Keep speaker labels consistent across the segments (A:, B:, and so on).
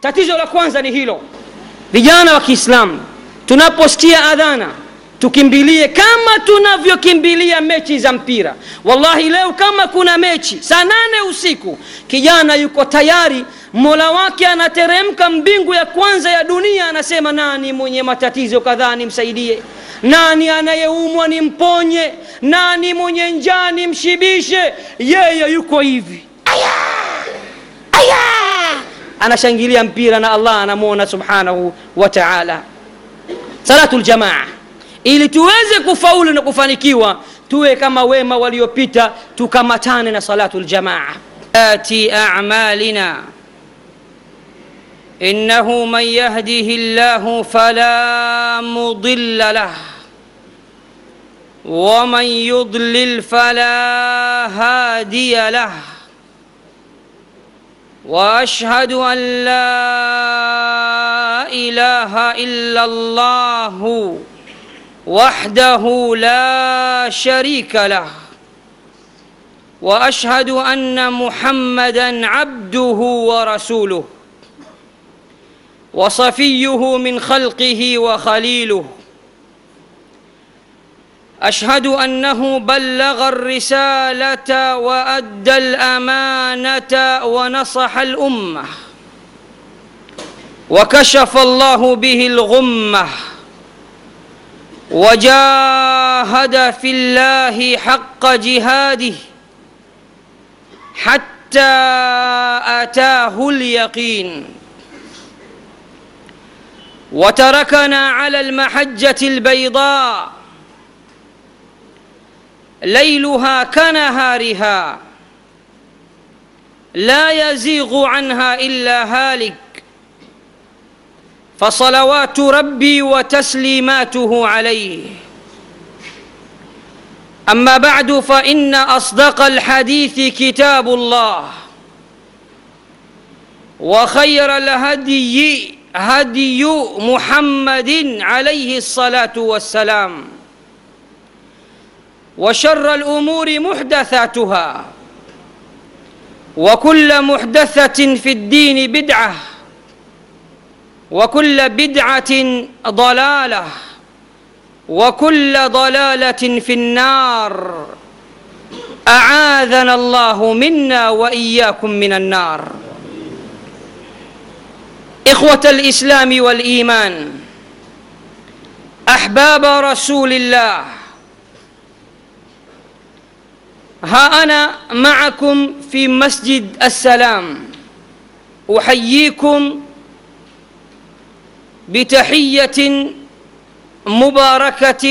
A: tatizo la kwanza ni hilo. Vijana wa kiislamu tunaposikia adhana tukimbilie kama tunavyokimbilia mechi za mpira. Wallahi leo kama kuna mechi saa nane usiku kijana yuko tayari mola wake anateremka mbingu ya kwanza ya dunia anasema nani mwenye matatizo kadhaa nimsaidie? Nani anayeumwa nimponye? Nani mwenye njaa nimshibishe? Yeye yuko hivi. Aya! Aya anashangilia mpira na allah anamwona subhanahu wa taala salatu ljamaa ili tuweze kufaulu na kufanikiwa tuwe kama wema waliopita tukamatane na salatu ljamaa ati amalina انه من يهده الله فلا مضل له ومن يضلل فلا هادي له وأشهد أن لا إله إلا الله وحده لا شريك له وأشهد أن محمدا عبده ورسوله وصفيه من خلقه وخليله أشهد أنه بلغ الرسالة وأدى الأمانة ونصح الأمة. وكشف الله به الغمة. وجاهد في الله حق جهاده. حتى أتاه اليقين. وتركنا على المحجة البيضاء. ليلها كنهارها لا يزيغ عنها إلا هالك. فصلوات ربي وتسليماته عليه. أما بعد فإن أصدق الحديث كتاب الله. وخير الهدي هدي محمد عليه الصلاة والسلام. وشر الأمور محدثاتها وكل محدثة في الدين بدعة وكل بدعة ضلالة وكل ضلالة في النار. أعاذنا الله منا وإياكم من النار. إخوة الإسلام والإيمان أحباب رسول الله ها أنا معكم في مسجد السلام. أحييكم بتحية مباركة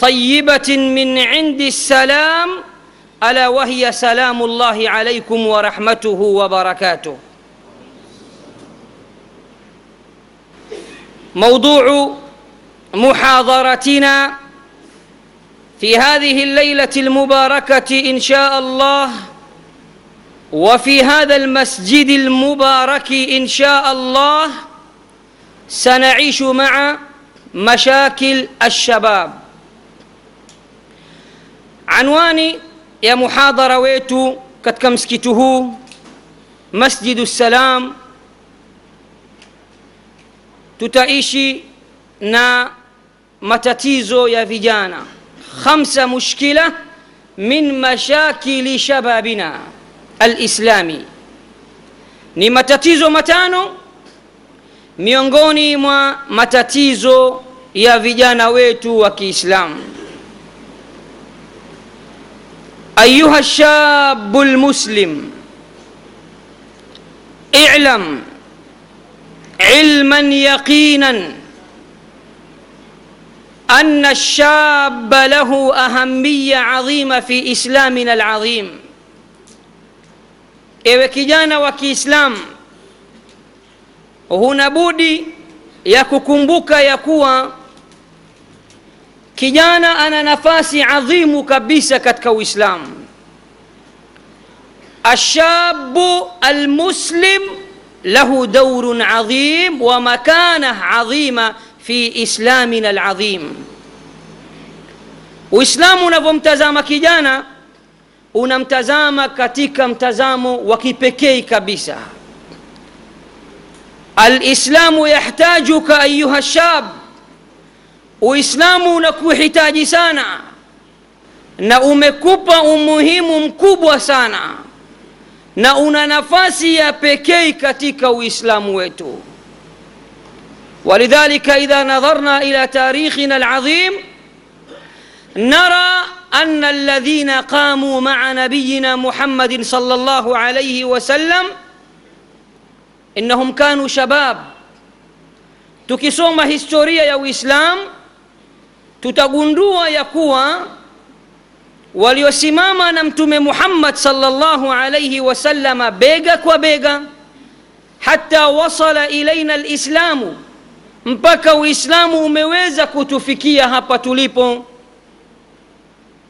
A: طيبة من عند السلام ألا وهي سلام الله عليكم ورحمته وبركاته. موضوع محاضرتنا في هذه الليلة المباركة إن شاء الله وفي هذا المسجد المبارك إن شاء الله سنعيش مع مشاكل الشباب. عنواني يا محاضرة wetu katika msikiti huu masjidu salam tutaishi ya vijana خمسة مشكلة من مشاكل شبابنا الإسلامي. نمتتيزو متانو؟ ميونغوني ما متتيزو يا فيجانا ويتو وكي إسلام أيها الشاب المسلم اعلم علما يقينا ان الشاب له اهميه عظيمه في اسلامنا العظيم ewe kijana wa kiislamu huna budi ya kukumbuka ya kuwa kijana ana nafasi adhimu kabisa katika uislamu الشاب المسلم له دور عظيم ومكانه عظيمه fi islamina aladhim. Uislamu unavyomtazama kijana, unamtazama katika mtazamo wa kipekee kabisa. Alislamu yahtajuka ayuha shab, Uislamu unakuhitaji sana na umekupa umuhimu mkubwa sana na una nafasi ya pekee katika Uislamu wetu. ولذلك إذا نظرنا إلى تاريخنا العظيم نرى أن الذين قاموا مع نبينا محمد صلى الله عليه وسلم إنهم كانوا شباب. تكسوم هستورية يو إسلام تتغندوا يقوى وليسماما نمتم محمد صلى الله عليه وسلم بيغك وبيغا حتى وصل إلينا الإسلام الإسلام mpaka uislamu umeweza kutufikia hapa tulipo.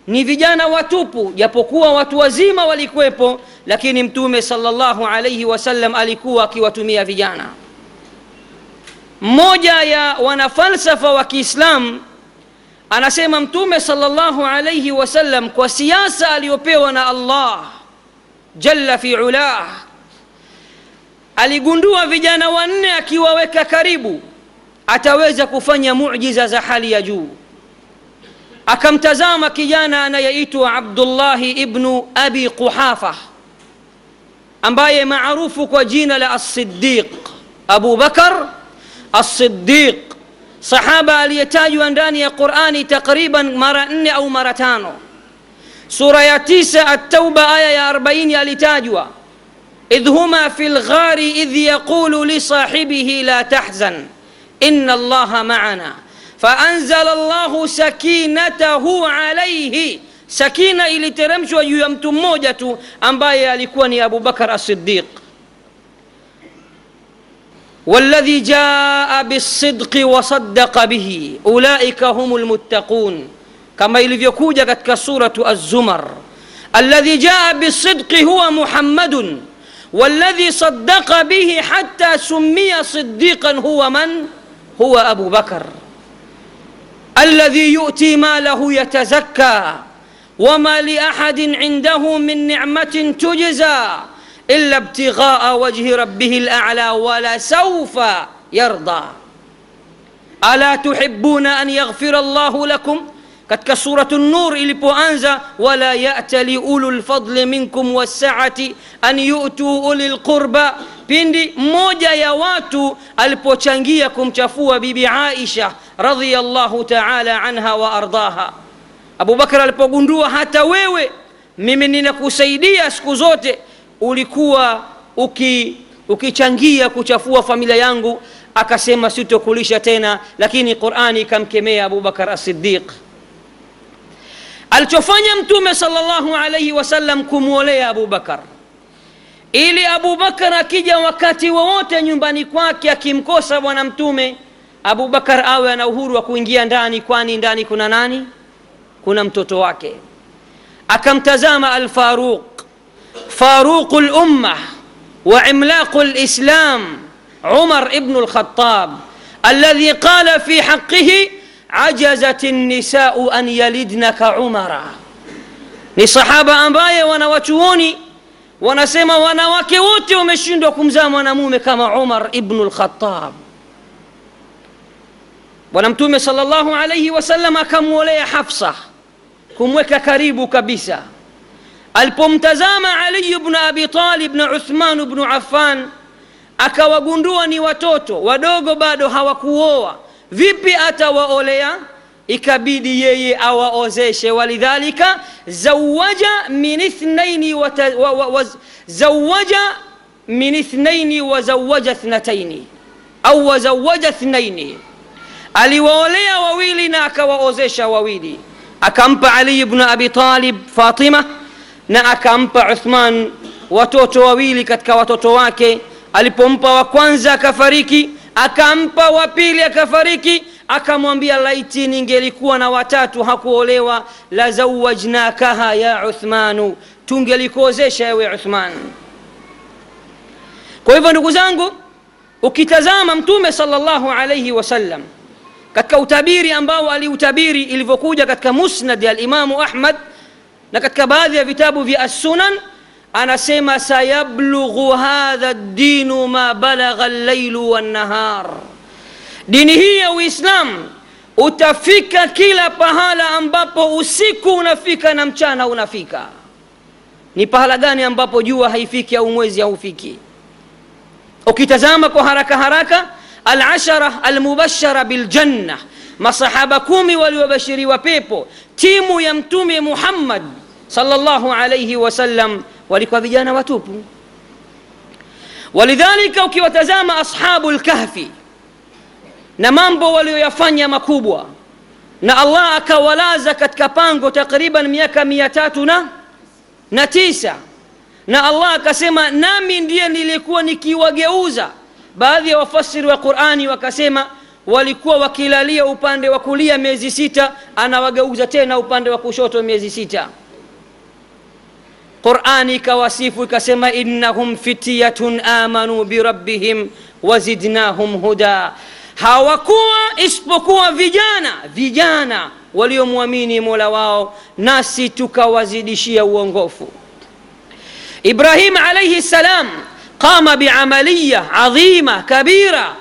A: Ni vijana watupu japokuwa watu wazima walikuwepo lakini mtume salllahu alaihi wasallam alikuwa akiwatumia vijana. Mmoja ya wanafalsafa wa kiislam anasema mtume salllahu alaihi wasallam kwa siasa aliyopewa na allah jalla fi ulah aligundua vijana wanne akiwaweka karibu ataweza kufanya mujiza za hali ya juu akamtazama kijana anayeitwa abdullahi ibnu abi quhafa ambaye maarufu kwa jina la alsidiq abu bakar alsidiq sahaba aliyetajwa ndani ya qurani takriban mara nne au mara tano sura ya tisa attauba aya ya 40 alitajwa idh huma fi lghari idh yaqulu lisahibihi la tahzan إن الله معنا. فأنزل الله سكينته عليه. sakina iliteremshwa juu ya mtu mmoja tu ambaye alikuwa abu bakar asidiq والذي جاء بالصدق وصدق به. أولئك هم المتقون. كما ilivyokuja katika suratu الزمر. الذي جاء بالصدق هو محمد. والذي صدق به حتى سمي صديقا هو من؟ هو أبو بكر. الذي يؤتي ماله يتزكى وما لأحد عنده من نعمة تجزى إلا ابتغاء وجه ربه الأعلى ولسوف يرضى. ألا تحبون أن يغفر الله لكم؟ katika suratu nur ilipoanza wala yatali ulu lfadli minkum wassaati an yutuu uli lqurba pindi mmoja ya watu alipochangia kumchafua bibi aisha radiallahu taala anha wa ardaha. Abubakar alipogundua hata wewe mimi ninakusaidia siku zote ulikuwa uki ukichangia kuchafua familia yangu. Akasema sitokulisha tena. Lakini qurani ikamkemea abubakar asidiq alichofanya mtume salllahu alaihi wasallam kumwolea abubakar ili abubakar akija wakati wowote nyumbani kwake akimkosa bwana mtume abubakar awe ana uhuru wa kuingia ndani kwani ndani kuna nani kuna mtoto wake akamtazama alfaruq faruqu lumma wa imlaqu lislam umar ibnu lkhatab alladhi qala fi haqihi ajazat nisau an yalidna kaumara ni sahaba ambaye wanawachuoni wanasema wanawake wote wameshindwa kumzaa mwanamume kama umar ibnu lkhatab bwana mtume sal llahu alaihi wasallam akamwolea hafsa kumweka karibu kabisa. Alipomtazama aliyu bnu abi talib na uthmanu bnu affan akawagundua ni watoto wadogo bado hawakuoa. Vipi atawaolea ikabidi yeye awaozeshe. Walidhalika zawaja min ithnaini wa, wa, zawaja min ithnaini wazawaja thnataini. Au wazawaja thnaini aliwaolea wawili na akawaozesha wawili. Akampa ali bnu abi talib fatima na akampa uthman watoto wawili katika watoto wake. Alipompa wa kwanza akafariki akampa wa pili akafariki akamwambia laiti ningelikuwa na watatu hakuolewa la zawajnakaha ya uthmanu. Tungelikuozesha ewe uthman. Kwa hivyo ndugu zangu ukitazama mtume salllahu alaihi wasallam katika utabiri ambao aliutabiri ilivyokuja katika musnad ya alimamu ahmad na katika baadhi ya vitabu vya assunan anasema sayablughu hadha ddinu ma balagha llailu wannahar dini hii ya uislamu utafika kila pahala ambapo usiku unafika na mchana unafika. Ni pahala gani ambapo jua haifiki au mwezi haufiki? Ukitazama kwa haraka haraka alashara almubashara biljanna masahaba kumi waliobashiriwa pepo timu ya mtume muhammad salllahu alaihi wasallam walikuwa vijana watupu. Walidhalika ukiwatazama ashabu lkahfi na mambo walioyafanya makubwa. Na allah akawalaza katika pango takriban miaka mia tatu na na tisa. Na allah akasema nami ndiye nilikuwa nikiwageuza. Baadhi ya wafasiri wa qurani wakasema walikuwa wakilalia upande wa kulia miezi sita anawageuza tena upande wa kushoto miezi sita. Qurani ikawasifu ikasema innahum fityatun amanu birabbihim wazidnahum huda hawakuwa isipokuwa vijana vijana waliomwamini mola wao nasi tukawazidishia uongofu ibrahim alaihi ssalam qama biamaliya adhima kabira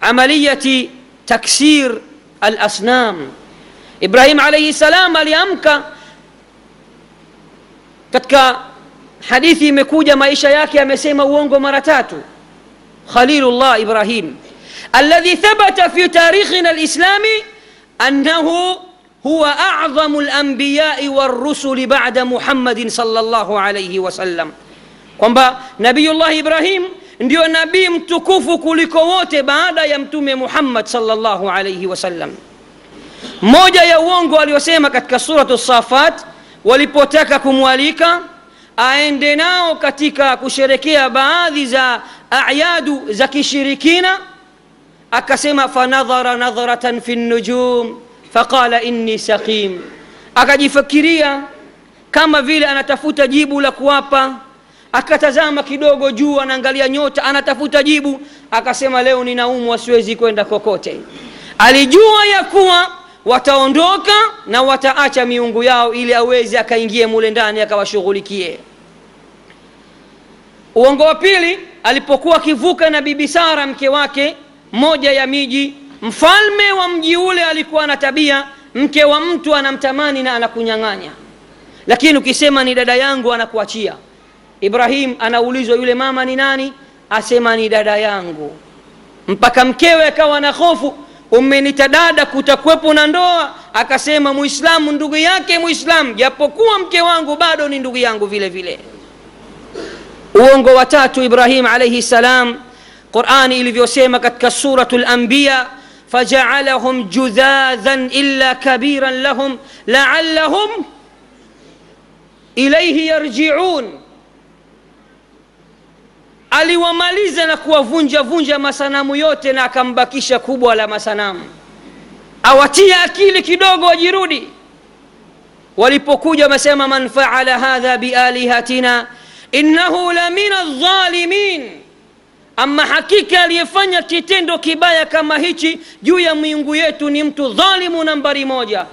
A: amaliyati taksir alasnam ibrahim alaihi ssalam aliamka katika hadithi imekuja maisha yake amesema uongo mara tatu khalilullah ibrahim الذي ثبت في تاريخنا الاسلامي انه هو اعظم الانبياء والرسل بعد محمد صلى الله عليه وسلم kwamba nabiyullah ibrahim ndio nabii mtukufu kuliko wote baada ya mtume muhammad salllahu alaihi wasallam moja ya uongo aliosema katika suratu safat walipotaka kumwalika aende nao katika kusherekea baadhi za ayadu za kishirikina akasema fanadhara nadharatan fi nujum. Faqala inni saqim. Akajifikiria kama vile anatafuta jibu la kuwapa. Akatazama kidogo juu anaangalia nyota anatafuta jibu. Akasema leo ninaumwa siwezi kwenda kokote. Alijua ya kuwa wataondoka na wataacha miungu yao ili aweze akaingie mule ndani akawashughulikie. Uongo wa pili alipokuwa akivuka na bibi sara mke wake moja ya miji. Mfalme wa mji ule alikuwa na tabia mke wa mtu anamtamani na anakunyang'anya. Lakini ukisema ni dada yangu anakuachia. Ibrahim anaulizwa yule mama ni nani? Asema ni dada yangu. Mpaka mkewe akawa na hofu umenita dada kutakuwepo na ndoa. Akasema muislamu ndugu yake muislamu japokuwa mke wangu bado ni ndugu yangu vile vile. Uongo wa tatu ibrahim alaihi salam qurani ilivyosema katika suratu lambiya fajaalahum judhadhan illa kabiran lahum laallahum ilaihi yarjiun. Aliwamaliza na kuwavunja vunja masanamu yote na akambakisha kubwa la masanamu. Awatia akili kidogo wajirudi. Walipokuja wamesema man faala hadha bialihatina innahu la min aldhalimin ama hakika aliyefanya kitendo kibaya kama hichi juu ya miungu yetu ni mtu dhalimu nambari moja.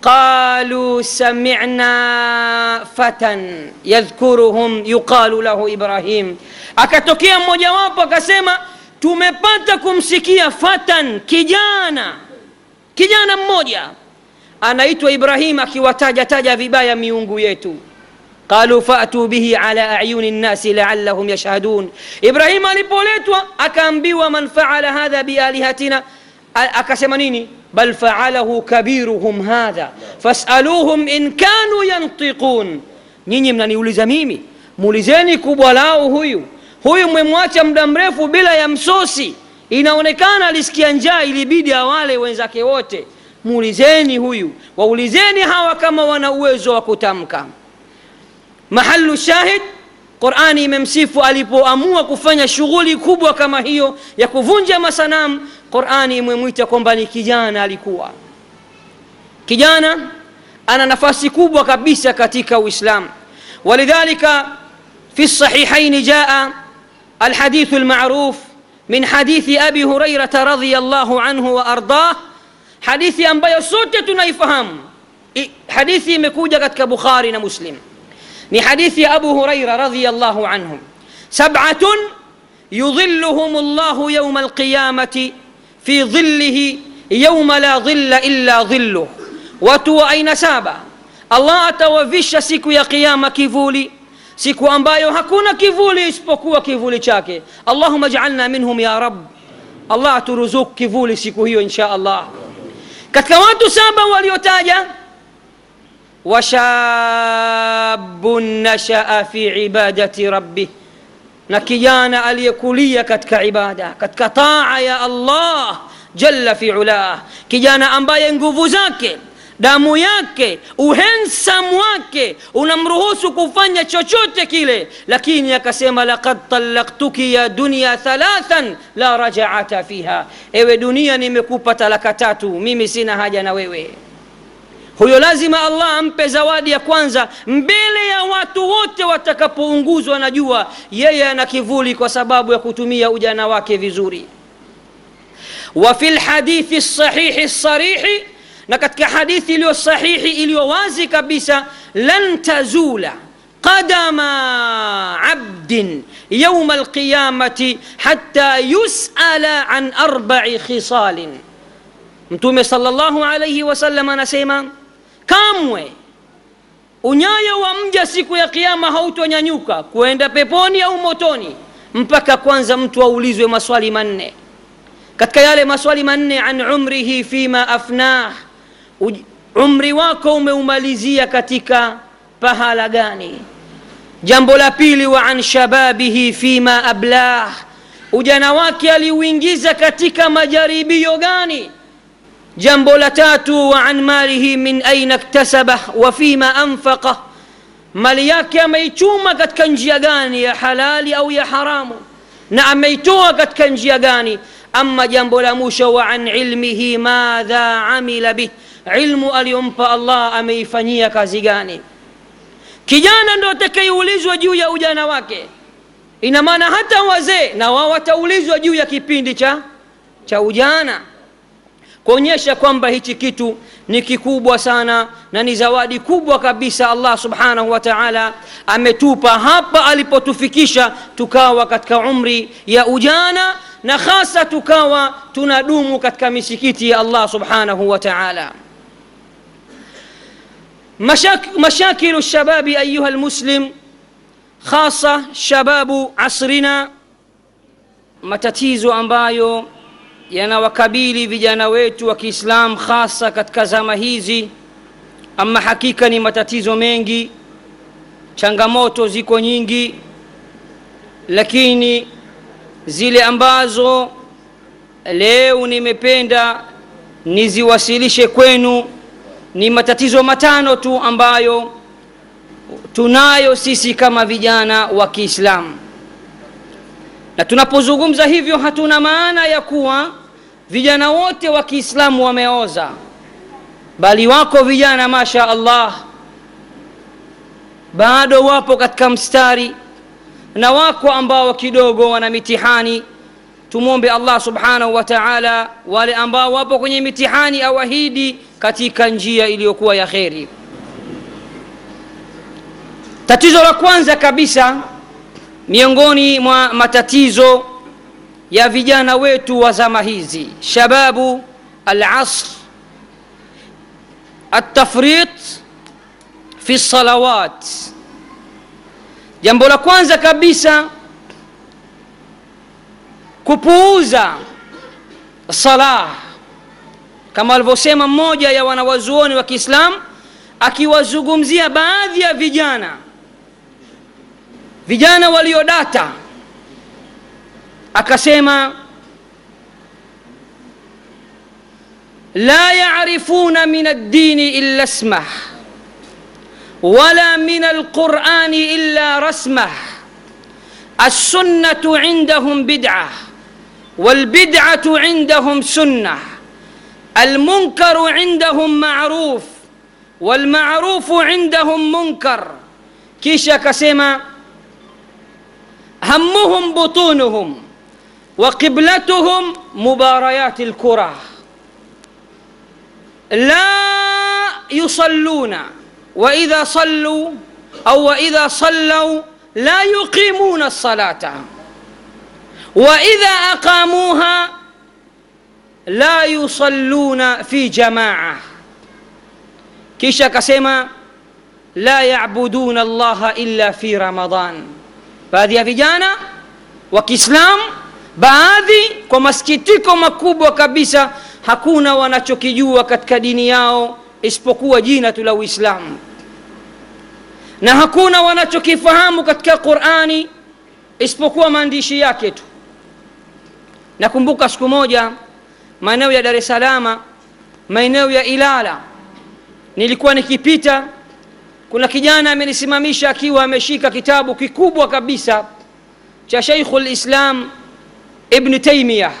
A: Qalu sami'na fatan yadhkuruhum yuqalu lahu Ibrahim, akatokea mmojawapo akasema tumepata kumsikia fatan, kijana kijana mmoja. Anaitwa Ibrahim, akiwatajataja vibaya miungu yetu. قالوا فأتوا به على أعين الناس لعلهم يشهدون. إبراهيم انيبوليتو اكان بي ومن فعل هذا بآلهتنا. أكسمانيني بل فعله كبيرهم هذا. فاسألوهم إن كانوا ينطقون. نيني من يوليزميمي موليزيني كبولاو هوي هوي مموات يمدمرف بلا يمسوسي. إنونكان لسكيانجا إلي بيدي أوالي وينزاكي ووتي. موليزيني هوي وأوليزيني هوا كما وأنا أوزو mahalu shahid qurani imemsifu alipoamua kufanya shughuli kubwa kama hiyo ya kuvunja masanamu qurani imemwita kwamba ni kijana alikuwa kijana ana nafasi kubwa kabisa katika uislam walidhalika في الصحيحين جاء الحديث المعروف من حديث أبي هريرة رضي الله عنه وأرضاه حديث ambayo sote tunaifahamu hadithi imekuja katika bukhari na muslim لحديث أبو هريرة رضي الله عنهم. سبعة يظلهم الله يوم القيامة في ظله يوم لا ظل إلا ظله. وتو أين سابا؟ الله توفيش سكو يا قيامة كفولي سكو أمبايو هكونا كفولي اسبقوا كفولي شاكي. اللهم اجعلنا منهم يا رب. الله ترزوك كفولي سكو هيو إن شاء الله. katika سابا saba وشاب نشأ في عبادة ربه. نكيانا اليكولية كتك عبادة. كتك طاعة يا الله جل في علاه. كيان أمباي نقفو زاك دامو ياك وهن سمواك ونمرهوس كفانيا تشوتة كيلي. لكن يا كسيما لقد طلقتك يا دنيا ثلاثا لا رجعة فيها. إيوه دنيا نمكوبة لكتاتو ميمي سينا هاجنا ويوي وي. Huyo lazima allah ampe zawadi ya kwanza mbele ya watu wote watakapounguzwa na jua yeye ana kivuli kwa sababu ya kutumia ujana wake vizuri wa fi lhadithi lsahihi lsarihi na katika hadithi iliyo sahihi iliyo wazi kabisa lan tazula qadama abdin yauma alqiyamati hatta yusala an arbai khisalin mtume salllahu alaihi wasallam anasema kamwe. Unyayo wa mja siku ya kiama hautonyanyuka kuenda peponi au motoni mpaka kwanza mtu aulizwe maswali manne. Katika yale maswali manne an umrihi fima afnah umri wako umeumalizia katika pahala gani? Jambo la pili wa an shababihi fima ablah ujana wake aliuingiza katika majaribio gani جنب لتاتو وعن ماله من أين اكتسبه وفيما أنفقه. ملياك يا ميتوما قد كان جياغاني يا حلالي أو يا حرام. نعم ميتوما قد كان جياغاني أما جنب لموشا وعن علمه ماذا عمل به. علم اليمفى الله أمي فنيك زيغاني كيانا نوتك يوليز وجو يا أجانا واكي. إنما نهتا وزي نواوة أوليز وجو يا كيبين ديشا تشاوجانا kuonyesha kwamba hichi kitu ni kikubwa sana na ni zawadi kubwa kabisa allah subhanahu wa taala ametupa hapa alipotufikisha tukawa katika umri ya ujana na hasa tukawa tunadumu katika misikiti ya allah subhanahu wa taala مشاك مشاكل الشباب أيها المسلم خاصة شباب عصرنا matatizo ambayo yanawakabili vijana wetu wa kiislam hasa katika zama hizi. Ama hakika ni matatizo mengi changamoto ziko nyingi lakini zile ambazo leo nimependa niziwasilishe kwenu ni matatizo matano tu ambayo tunayo sisi kama vijana wa kiislamu na tunapozungumza hivyo hatuna maana ya kuwa vijana wote wa kiislamu wameoza. Bali wako vijana masha allah bado wapo katika mstari na wako ambao kidogo wana mitihani. Tumwombe allah subhanahu wa taala wale ambao wapo kwenye mitihani awahidi katika njia iliyokuwa ya kheri. Tatizo la kwanza kabisa miongoni mwa matatizo ya vijana wetu wa zama hizi shababu alasr atafrit fi salawat. Jambo la kwanza kabisa kupuuza salah. Kama alivyosema mmoja ya wanawazuoni wa kiislam akiwazungumzia baadhi ya vijana vijana waliodata akasema la yarifuna min addini illa smah wala min alqurani illa rasmah السنة عندهم بدعه والبدعه عندهم سنه المنكر عندهم معروف والمعروف عندهم منكر كيشا كسيما همهم بطونهم وقبلتهم مباريات الكرة. لا يصلون وإذا صلوا أو وإذا صلوا لا يقيمون الصلاة. وإذا أقاموها لا يصلون في جماعة. كيشا كسيما لا يعبدون الله إلا في رمضان. Baadhi ya vijana wa Kiislamu, baadhi kwa masikitiko makubwa kabisa hakuna wanachokijua katika dini yao isipokuwa jina tu la uislamu. Na hakuna wanachokifahamu katika qurani isipokuwa maandishi yake tu. Nakumbuka siku moja maeneo ya dar es salama maeneo ya ilala nilikuwa nikipita kuna kijana amenisimamisha akiwa ameshika kitabu kikubwa kabisa cha shaikhu lislam Ibn Taymiyah,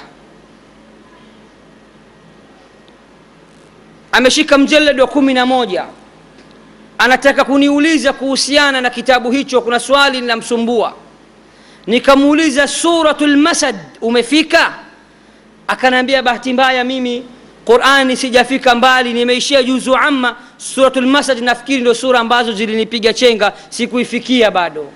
A: ameshika mjaladi wa kumi na moja. Anataka kuniuliza kuhusiana na kitabu hicho. Kuna swali linamsumbua. Nikamuuliza suratul lmasad umefika? Akanaambia bahati mbaya mimi qurani sijafika mbali nimeishia juzu amma. Suratu lmasad nafikiri ndio sura ambazo zilinipiga chenga sikuifikia bado.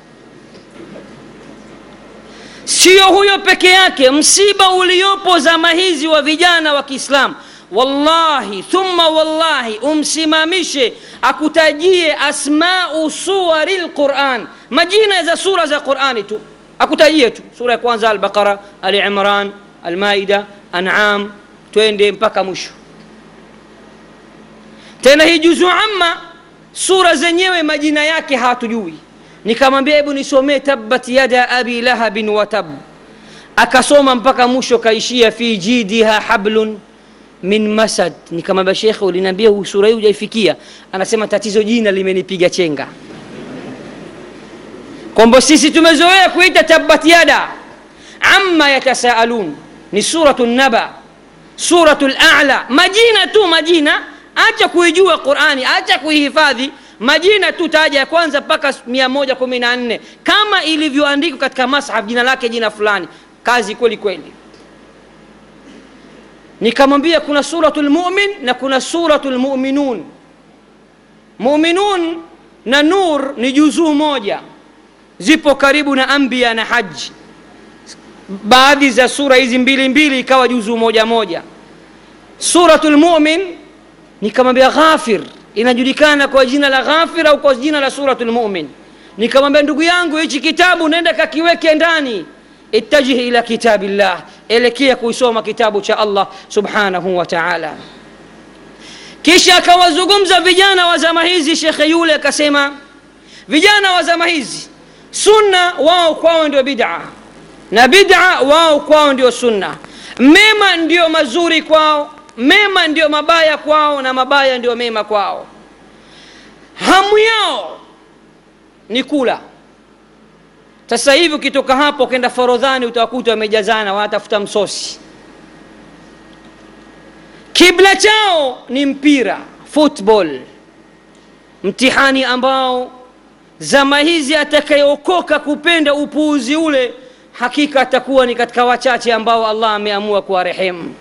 A: Sio huyo peke yake msiba uliopo zama hizi wa vijana wa kiislamu. Wallahi thumma wallahi umsimamishe akutajie asmau suwari lquran majina za sura za qurani tu. Akutajie tu. Sura ya kwanza albaqara alimran almaida anam twende mpaka mwisho. Tena hii juzu amma sura zenyewe majina yake hatujui. Nikamwambia hebu nisomee tabbat yada abi lahabin watab akasoma mpaka mwisho kaishia fi jidiha hablun min masad. Nikamwambia shekhe uliniambia sura hii hujaifikia? Anasema tatizo jina limenipiga chenga. Kwamba sisi tumezoea kuita tabbat yada. Amma yatasaalun. Ni suratu naba suratu lala majina tu majina. Acha kuijua qurani acha kuihifadhi. Majina tu taja ya kwanza mpaka 114 kama ilivyoandikwa katika mashaf jina lake jina fulani. Kazi kweli kweli. Nikamwambia kuna suratu lmumin na kuna suratu lmuminun muminun na nur ni juzuu moja. Zipo karibu na ambia na haji. Baadhi za sura hizi mbili mbili ikawa juzuu moja moja suratu lmumin nikamwambia ghafir inajulikana kwa jina la ghafir au kwa jina la suratu lmumin nikamwambia ndugu yangu hichi kitabu naenda kakiweke ndani. Ittajihi ila kitabillah. Elekea kuisoma kitabu cha allah subhanahu wa taala. Kisha akawazungumza vijana wa zama hizi shekhe yule akasema vijana wa zama hizi sunna wao kwao ndio bid'a na bid'a wao kwao ndio sunna. Mema ndio mazuri kwao mema ndio mabaya kwao na mabaya ndio mema kwao. Hamu yao ni kula. Sasa hivi ukitoka hapo ukenda forodhani utawakuta wamejazana wanatafuta msosi. Kibla chao ni mpira football. Mtihani ambao zama hizi atakayeokoka kupenda upuuzi ule hakika atakuwa ni katika wachache ambao allah ameamua kuwarehemu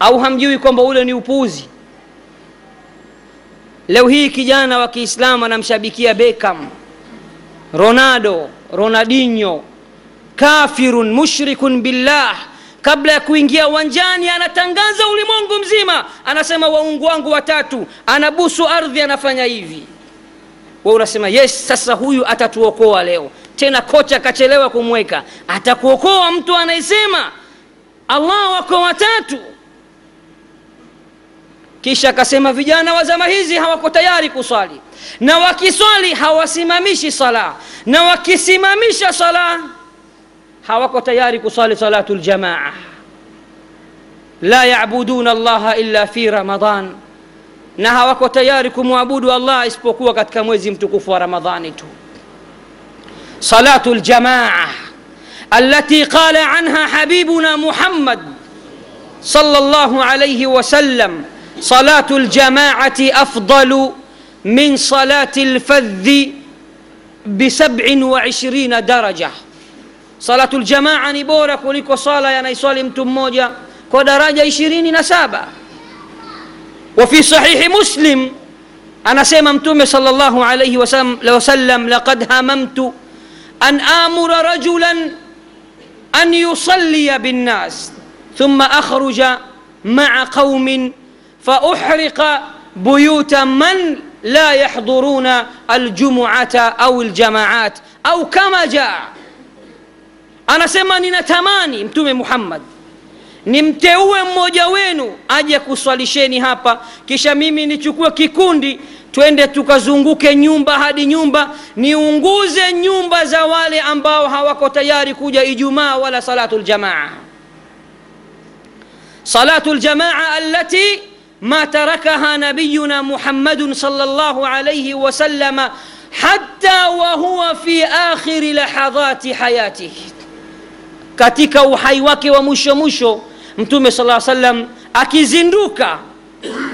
A: au hamjui kwamba ule ni upuuzi leo hii kijana wa kiislamu anamshabikia bekam ronaldo ronaldinho kafirun mushrikun billah. Kabla ya kuingia uwanjani anatangaza ulimwengu mzima anasema waungu wangu watatu anabusu ardhi anafanya hivi. We unasema yes sasa huyu atatuokoa leo. Tena kocha akachelewa kumweka. Atakuokoa mtu anayesema allah wako watatu kisha akasema vijana wa zama hizi hawako tayari kuswali na wakiswali hawasimamishi sala na wakisimamisha sala hawako tayari kusali salatu ljamaa la yabuduna allaha illa fi ramadan na hawako tayari kumwabudu allah isipokuwa katika mwezi mtukufu wa ramadhani tu salatu ljamaa التي قال عنها حبيبنا محمد صلى الله عليه وسلم صلاة الجماعة أفضل من صلاة الفذ بسبع وعشرين درجة. صلاة الجماعة نبورك كوليك صلاة يعني صلاة امتموجة موجة. درجة عشرين نسابة. وفي صحيح مسلم أنا سيما صلى الله عليه وسلم لقد هممت أن آمر رجلا أن يصلي بالناس ثم أخرج مع قوم فأحرق بيوت من لا يحضرون الجمعة أو الجماعات أو كما جاء. أنا سمعني نتماني متوم محمد. نمتئوه مموجا وينو؟ أجي كسواليشيني هابا. كيشا ميمي نتشكوه كيكوندي. tuende tukazunguke nyumba hadi nyumba niunguze nyumba za wale ambao hawako tayari kuja ijumaa wala salatu ljamaa salatu ljamaa alati ما تركها نبينا محمد صلى الله عليه وسلم حتى وهو في آخر لحظات حياته. كتك وحيوك ومشو مشو متومي صلى الله عليه وسلم أكي زندوك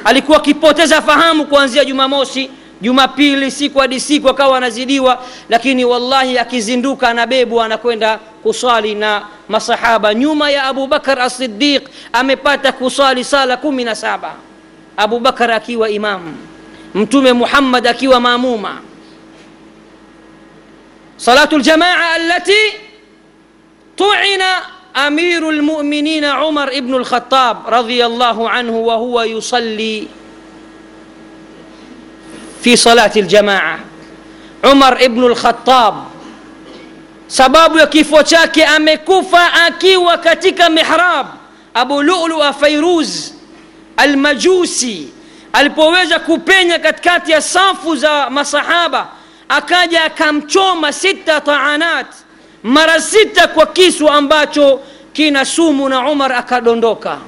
A: أليكو أكي بوتزا زيا كوانزيا جماموسي جما بيلي سيكوا دي سيكوا كوا نزيديوا لكني والله أكي زندوك أنا بيبو أنا كويندا كصالي نا مصحابا نيوما يا أبو بكر الصديق أمي باتا كصالي صالة من نسابا abubakar akiwa imamu mtume muhammad akiwa maamuma salatu ljamaa allati tuina amiru lmuminina umar ibnu lkhatab radiallahu anhu wahuwa yusalli في صلاة الجماعة عمر ابن الخطاب sababu ya kifo chake amekufa akiwa katika mihrab abu lulua fairuz almajusi alipoweza kupenya katikati ya safu za masahaba akaja akamchoma sita taanat mara sita kwa kisu ambacho kina sumu na umar akadondoka.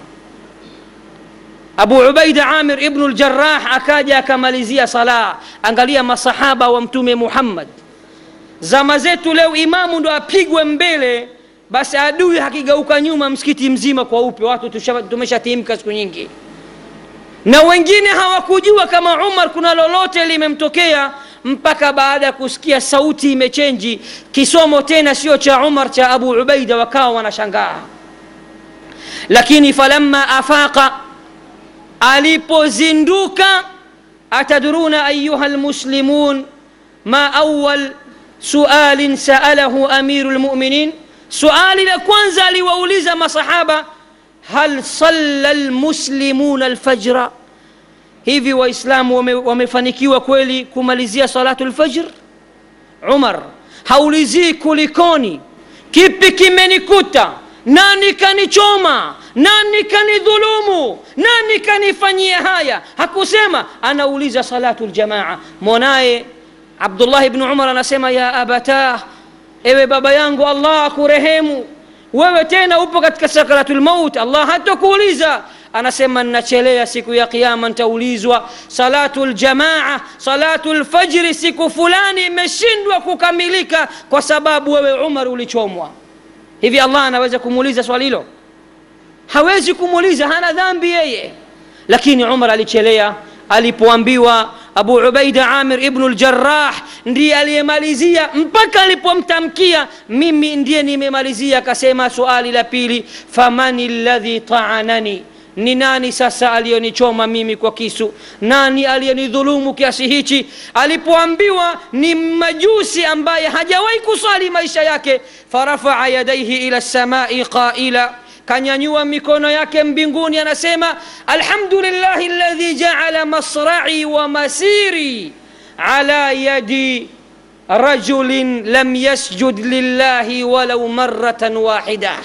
A: Abu ubaida amir ibnu ljarah akaja akamalizia sala. Angalia masahaba wa mtume muhammad. Zama zetu leo imamu ndo apigwe mbele basi adui hakigeuka nyuma msikiti mzima kwa upe. Watu tumeshatimka siku nyingi na wengine hawakujua kama umar kuna lolote limemtokea mpaka baada ya kusikia sauti imechenji kisomo tena sio cha umar cha abu ubaida wakawa wanashangaa lakini falamma afaqa alipozinduka atadruna ayuha lmuslimun ma awal sualin saalahu amiru lmuminin suali la kwanza aliwauliza masahaba hal salla lmuslimuna lfajra hivi waislamu wame, wamefanikiwa kweli kumalizia salatu lfajr umar haulizii kulikoni kipi kimenikuta nani kanichoma nani kanidhulumu nani kanifanyia haya hakusema anauliza salatu ljamaa mwanaye abdullah bnu umar anasema ya abatah ewe baba yangu allah akurehemu wewe tena upo katika sakaratu lmaut allah hatakuuliza anasema nachelea siku ya kiama ntaulizwa salatu ljamaa salatu lfajri siku fulani imeshindwa kukamilika kwa sababu wewe umar ulichomwa. Hivi allah anaweza kumuuliza swali hilo? Hawezi kumuuliza hana dhambi yeye. Lakini umar alichelea alipoambiwa abu ubaida amir ibnu ljarah ndiye aliyemalizia mpaka alipomtamkia mimi ndiye nimemalizia akasema suali la pili famani ladhi taanani ni nani sasa aliyonichoma mimi kwa kisu nani aliyenidhulumu kiasi hichi alipoambiwa ni majusi ambaye hajawahi kusali maisha yake farafaa yadaihi ila lsamai qaila kanyanyua mikono yake mbinguni anasema alhamdulillahi ladhi jaala masrai wa masiri ala yadi rajulin lam yasjud lillahi walau maratan wahida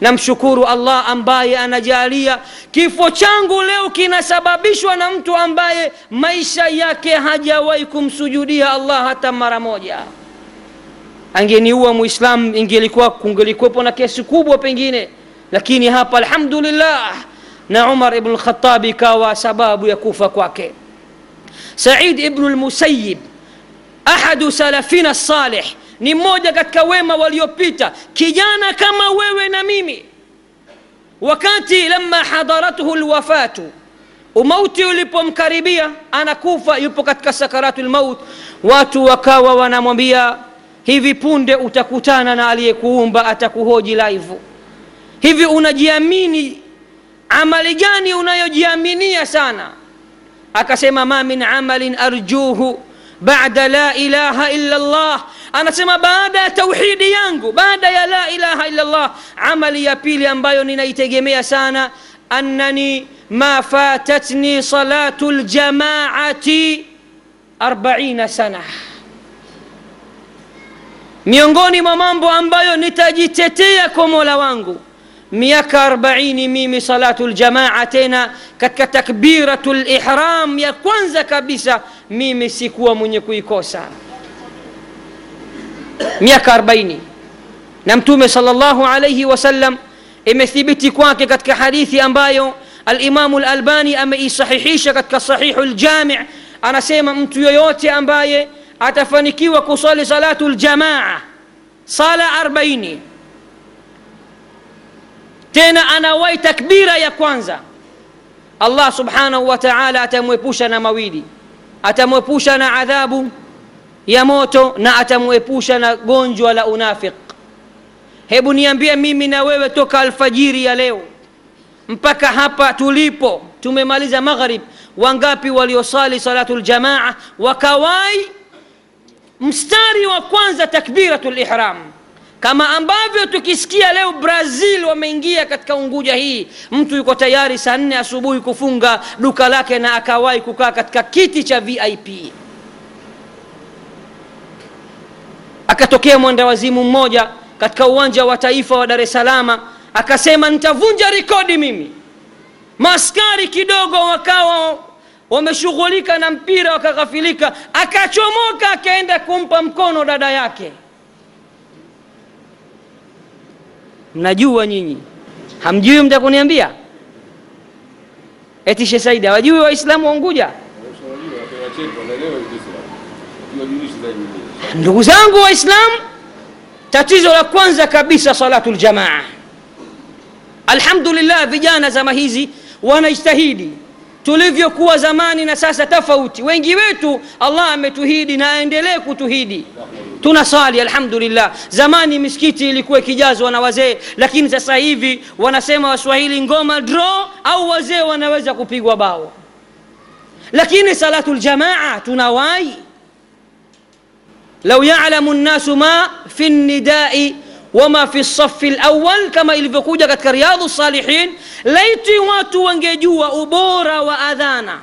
A: namshukuru allah ambaye anajalia. Kifo changu leo kinasababishwa na mtu ambaye maisha yake hajawahi kumsujudia allah hata mara moja. Angeniua muislam ingelikuwa kungelikuwepo na kesi kubwa pengine. Lakini hapa alhamdulillah na umar ibn lkhatabi ikawa sababu ya kufa kwake. Said ibnu lmusayib ahadu salafina salih ni mmoja katika wema waliopita. Kijana kama wewe na mimi. Wakati lama hadaratuhu lwafatu umauti ulipomkaribia anakufa yupo katika sakaratu lmaut watu wakawa wanamwambia hivi punde utakutana na aliyekuumba atakuhoji laivu hivi unajiamini? Amali gani unayojiaminia sana? Akasema ma min amalin arjuhu bada la ilaha illa llah anasema baada ya tauhidi yangu baada ya la ilaha illa llah amali ya pili ambayo ninaitegemea sana annani ma fatatni salatu ljamaati arbaina sana. Miongoni mwa mambo ambayo nitajitetea kwa mola wangu miaka arbaini mimi salatu ljamaa tena katika takbiratu lihram ya kwanza kabisa mimi sikuwa mwenye kuikosa miaka na mtume sal llahu alaihi wasallam imethibiti kwake katika hadithi ambayo alimamu lalbani ameisahihisha katika sahihu ljami anasema mtu yoyote ambaye atafanikiwa kusali salatu ljamaa sala arbaini tena anawai takbira ya kwanza allah subhanahu wa taala atamwepusha na mawili atamwepusha na adhabu ya moto na atamwepusha na gonjwa la unafiq. Hebu niambie mimi na wewe toka alfajiri ya leo mpaka hapa tulipo tumemaliza maghrib wangapi waliosali salatu ljamaa wakawai? Mstari wa kwanza takbiratu lihram kama ambavyo tukisikia leo brazil wameingia katika unguja hii mtu yuko tayari saa nne asubuhi kufunga duka lake na akawahi kukaa katika kiti cha vip akatokea mwendawazimu mmoja katika uwanja wa taifa wa dar es salama akasema nitavunja rekodi mimi. Maskari kidogo wakawa wameshughulika na mpira wakaghafilika. Akachomoka akaenda kumpa mkono dada yake. Mnajua nyinyi hamjui mtakuniambia? Eti Sheikh Said waislamu wa Unguja ndugu zangu waislamu tatizo la kwanza kabisa salatu ljamaa alhamdulillah vijana zama hizi wanajitahidi. Tulivyokuwa zamani na sasa tofauti. Wengi wetu allah ametuhidi na aendelee kutuhidi. Tunasali alhamdulillah. Zamani misikiti ilikuwa ikijazwa na wazee lakini sasa hivi wanasema waswahili ngoma dro au wazee wanaweza kupigwa bao. Lakini salatu ljamaa tunawai lau yalamu nnasu ma fi nidai wama fi safi lawal kama ilivyokuja katika riadhu salihin laiti watu wangejua ubora wa adhana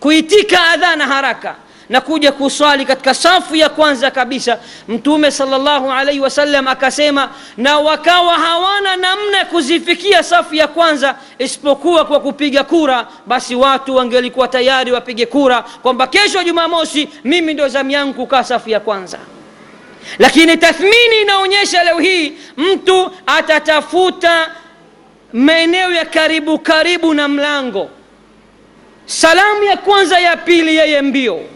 A: kuitika adhana haraka na kuja kuswali katika safu ya kwanza kabisa mtume salllahu alaihi wasallam akasema na wakawa hawana namna ya kuzifikia safu ya kwanza isipokuwa kwa kupiga kura basi watu wangelikuwa tayari wapige kura kwamba kesho jumamosi mimi ndo zamu yangu kukaa safu ya kwanza. Lakini tathmini inaonyesha leo hii mtu atatafuta maeneo ya karibu karibu na mlango. Salamu ya kwanza ya pili yeye mbio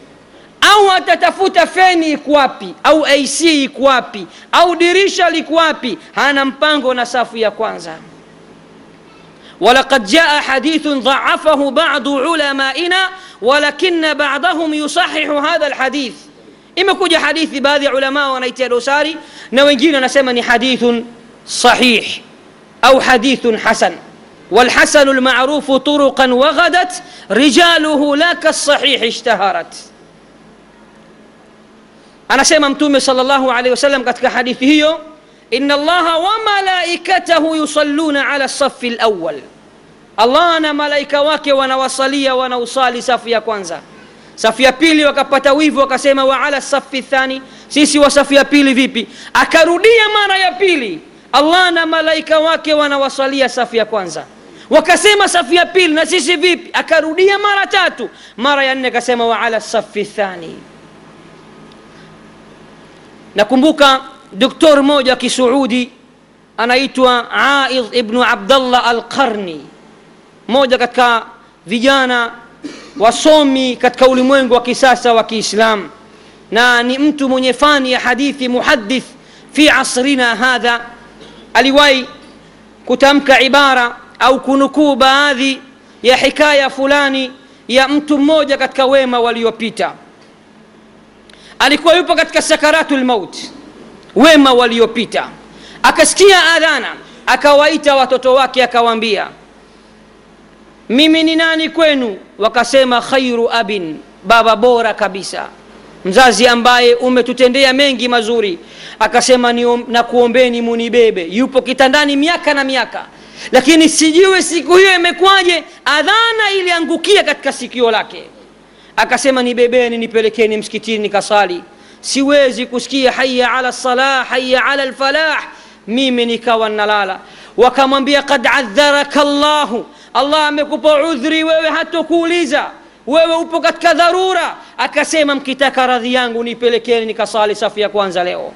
A: au atatafuta feni iko wapi au ac iko wapi au dirisha liko wapi hana mpango na safu ya kwanza ولقد جاء حديث ضعفه بعض علمائنا ولكن بعضهم يصحح هذا الحديث imekuja hadithi baadhi ya ulama wanaitia dosari na wengine wanasema ni hadithun sahih au hadithun hasan والحسن المعروف طرقا وغدت رجاله لا كالصحيح اشتهرت anasema mtume sallallahu alaihi wasallam katika hadithi hiyo inna allaha wa malaikatahu yusalluna ala safi lawal allah na malaika wake wanawasalia wanausali safu ya kwanza. Safu ya pili wakapata wivu wakasema wa ala safi thani. Sisi wa safu ya pili vipi? Akarudia mara ya pili allah na malaika wake wanawasalia safu ya kwanza. Wakasema safu ya pili na sisi vipi? Akarudia mara tatu mara ya nne akasema wa ala safi thani nakumbuka doktor mmoja wa kisuudi anaitwa aidh ibnu abdallah alqarni mmoja katika vijana wasomi katika ulimwengu wa kisasa wa kiislam na ni mtu mwenye fani ya hadithi muhadith fi asrina hadha. Aliwahi kutamka ibara au kunukuu baadhi ya hikaya fulani ya mtu mmoja katika wema waliopita alikuwa yupo katika sakaratu lmaut wema waliopita. Akasikia adhana akawaita watoto wake akawaambia mimi ni nani kwenu? Wakasema khairu abin baba bora kabisa mzazi ambaye umetutendea mengi mazuri. Akasema nakuombeni munibebe. Yupo kitandani miaka na miaka. Lakini sijue siku hiyo imekwaje adhana iliangukia katika sikio lake akasema nibebeni nipelekeni msikitini nikasali. Siwezi kusikia haya ala salah haya ala lfalah mimi nikawa nalala. Wakamwambia kad adharaka llahu allah amekupa udhri wewe hatokuuliza. Wewe upo katika dharura. Akasema mkitaka radhi yangu nipelekeni nikasali safu ya kwanza leo.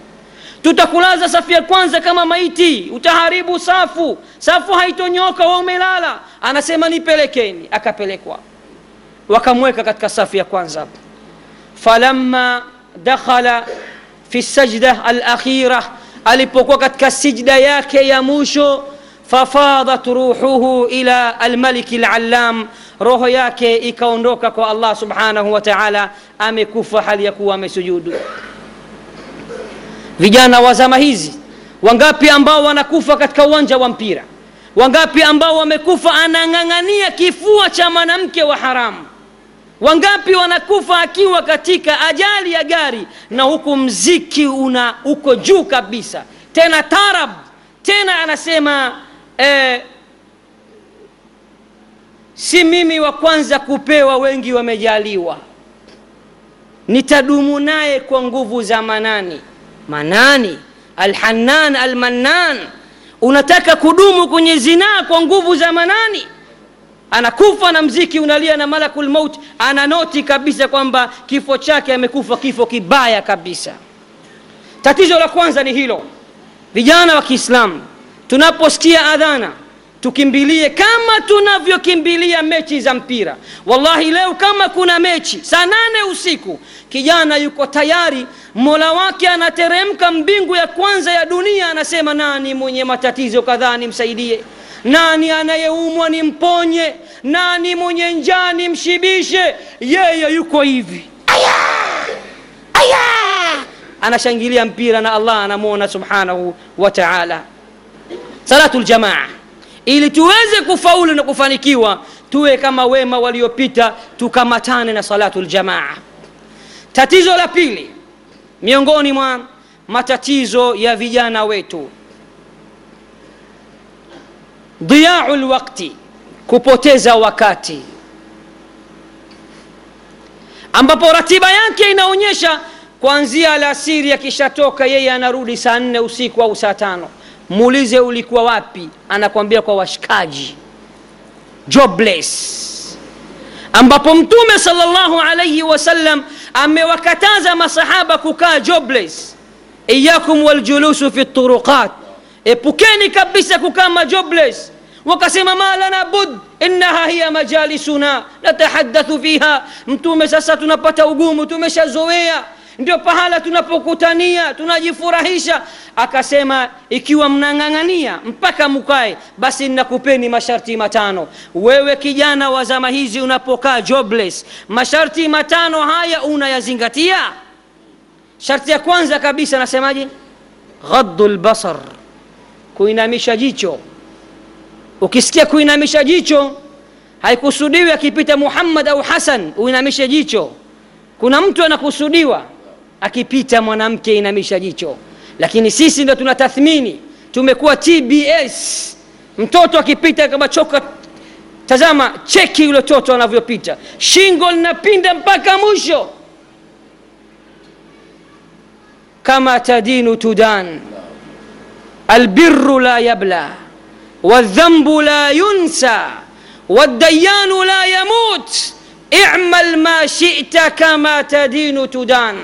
A: Tutakulaza safu ya kwanza kama maiti. Utaharibu safu. Safu haitonyoka wa umelala. Anasema nipelekeni. Akapelekwa wakamweka katika safu ya kwanza falamma dakhala fi sajda alakhira alipokuwa katika sijda yake ya mwisho fafadat ruhuhu ila almaliki lallam roho yake ikaondoka kwa allah subhanahu wa taala amekufa hali ya kuwa amesujudu. Vijana wa zama hizi wangapi ambao wanakufa katika uwanja wa mpira? Wangapi ambao wamekufa anang'ang'ania kifua cha mwanamke wa haramu wangapi wanakufa akiwa katika ajali ya gari na huku mziki una uko juu kabisa? Tena tarab tena anasema eh, si mimi wa kwanza kupewa wengi wamejaliwa. Nitadumu naye kwa nguvu za manani. Manani? Alhanan almannan. Unataka kudumu kwenye zinaa kwa nguvu za manani anakufa na mziki unalia na malakul maut ana noti kabisa kwamba kifo chake amekufa kifo kibaya kabisa. Tatizo la kwanza ni hilo. Vijana wa kiislamu tunaposikia adhana tukimbilie kama tunavyokimbilia mechi za mpira. Wallahi leo kama kuna mechi saa nane usiku kijana yuko tayari. Mola wake anateremka mbingu ya kwanza ya dunia anasema nani mwenye matatizo kadhaa nimsaidie? Nani anayeumwa nimponye? Nani mwenye njaa nimshibishe? Yeye yuko hivi. Aya! Aya! Anashangilia mpira na allah anamwona subhanahu wa taala. Salatu ljamaa ili tuweze kufaulu na kufanikiwa tuwe kama wema waliopita tukamatane na salatu ljamaa tatizo la pili miongoni mwa matatizo ya vijana wetu diyau lwakti kupoteza wakati ambapo ratiba yake inaonyesha kuanzia alasiri akishatoka yeye anarudi saa nne usiku au saa tano muulize ulikuwa wapi anakwambia kwa washikaji jobless ambapo mtume salllahu alaihi wasallam amewakataza masahaba kukaa jobless iyakum waljulusu fi turuqat epukeni kabisa kukaa majobless wakasema ma lana bud innaha hiya majalisuna natahadathu fiha mtume sasa tunapata ugumu tumeshazoea ndio pahala tunapokutania tunajifurahisha. Akasema ikiwa mnang'ang'ania mpaka mukae basi nakupeni masharti matano. Wewe kijana wa zama hizi unapokaa jobless masharti matano haya unayazingatia? Sharti ya kwanza kabisa nasemaje? Ghaddu lbasar kuinamisha jicho. Ukisikia kuinamisha jicho haikusudiwi akipita muhammad au hasan uinamishe jicho. Kuna mtu anakusudiwa akipita mwanamke inamisha jicho. Lakini sisi ndo tunatathmini. Tumekuwa tbs mtoto akipita kamachoka tazama cheki yule toto anavyopita. Shingo linapinda mpaka mwisho. Kama tadinu tudan albiru la yabla waldhambu la yunsa waldayanu la yamut. Imal ma shita kama tadinu tudan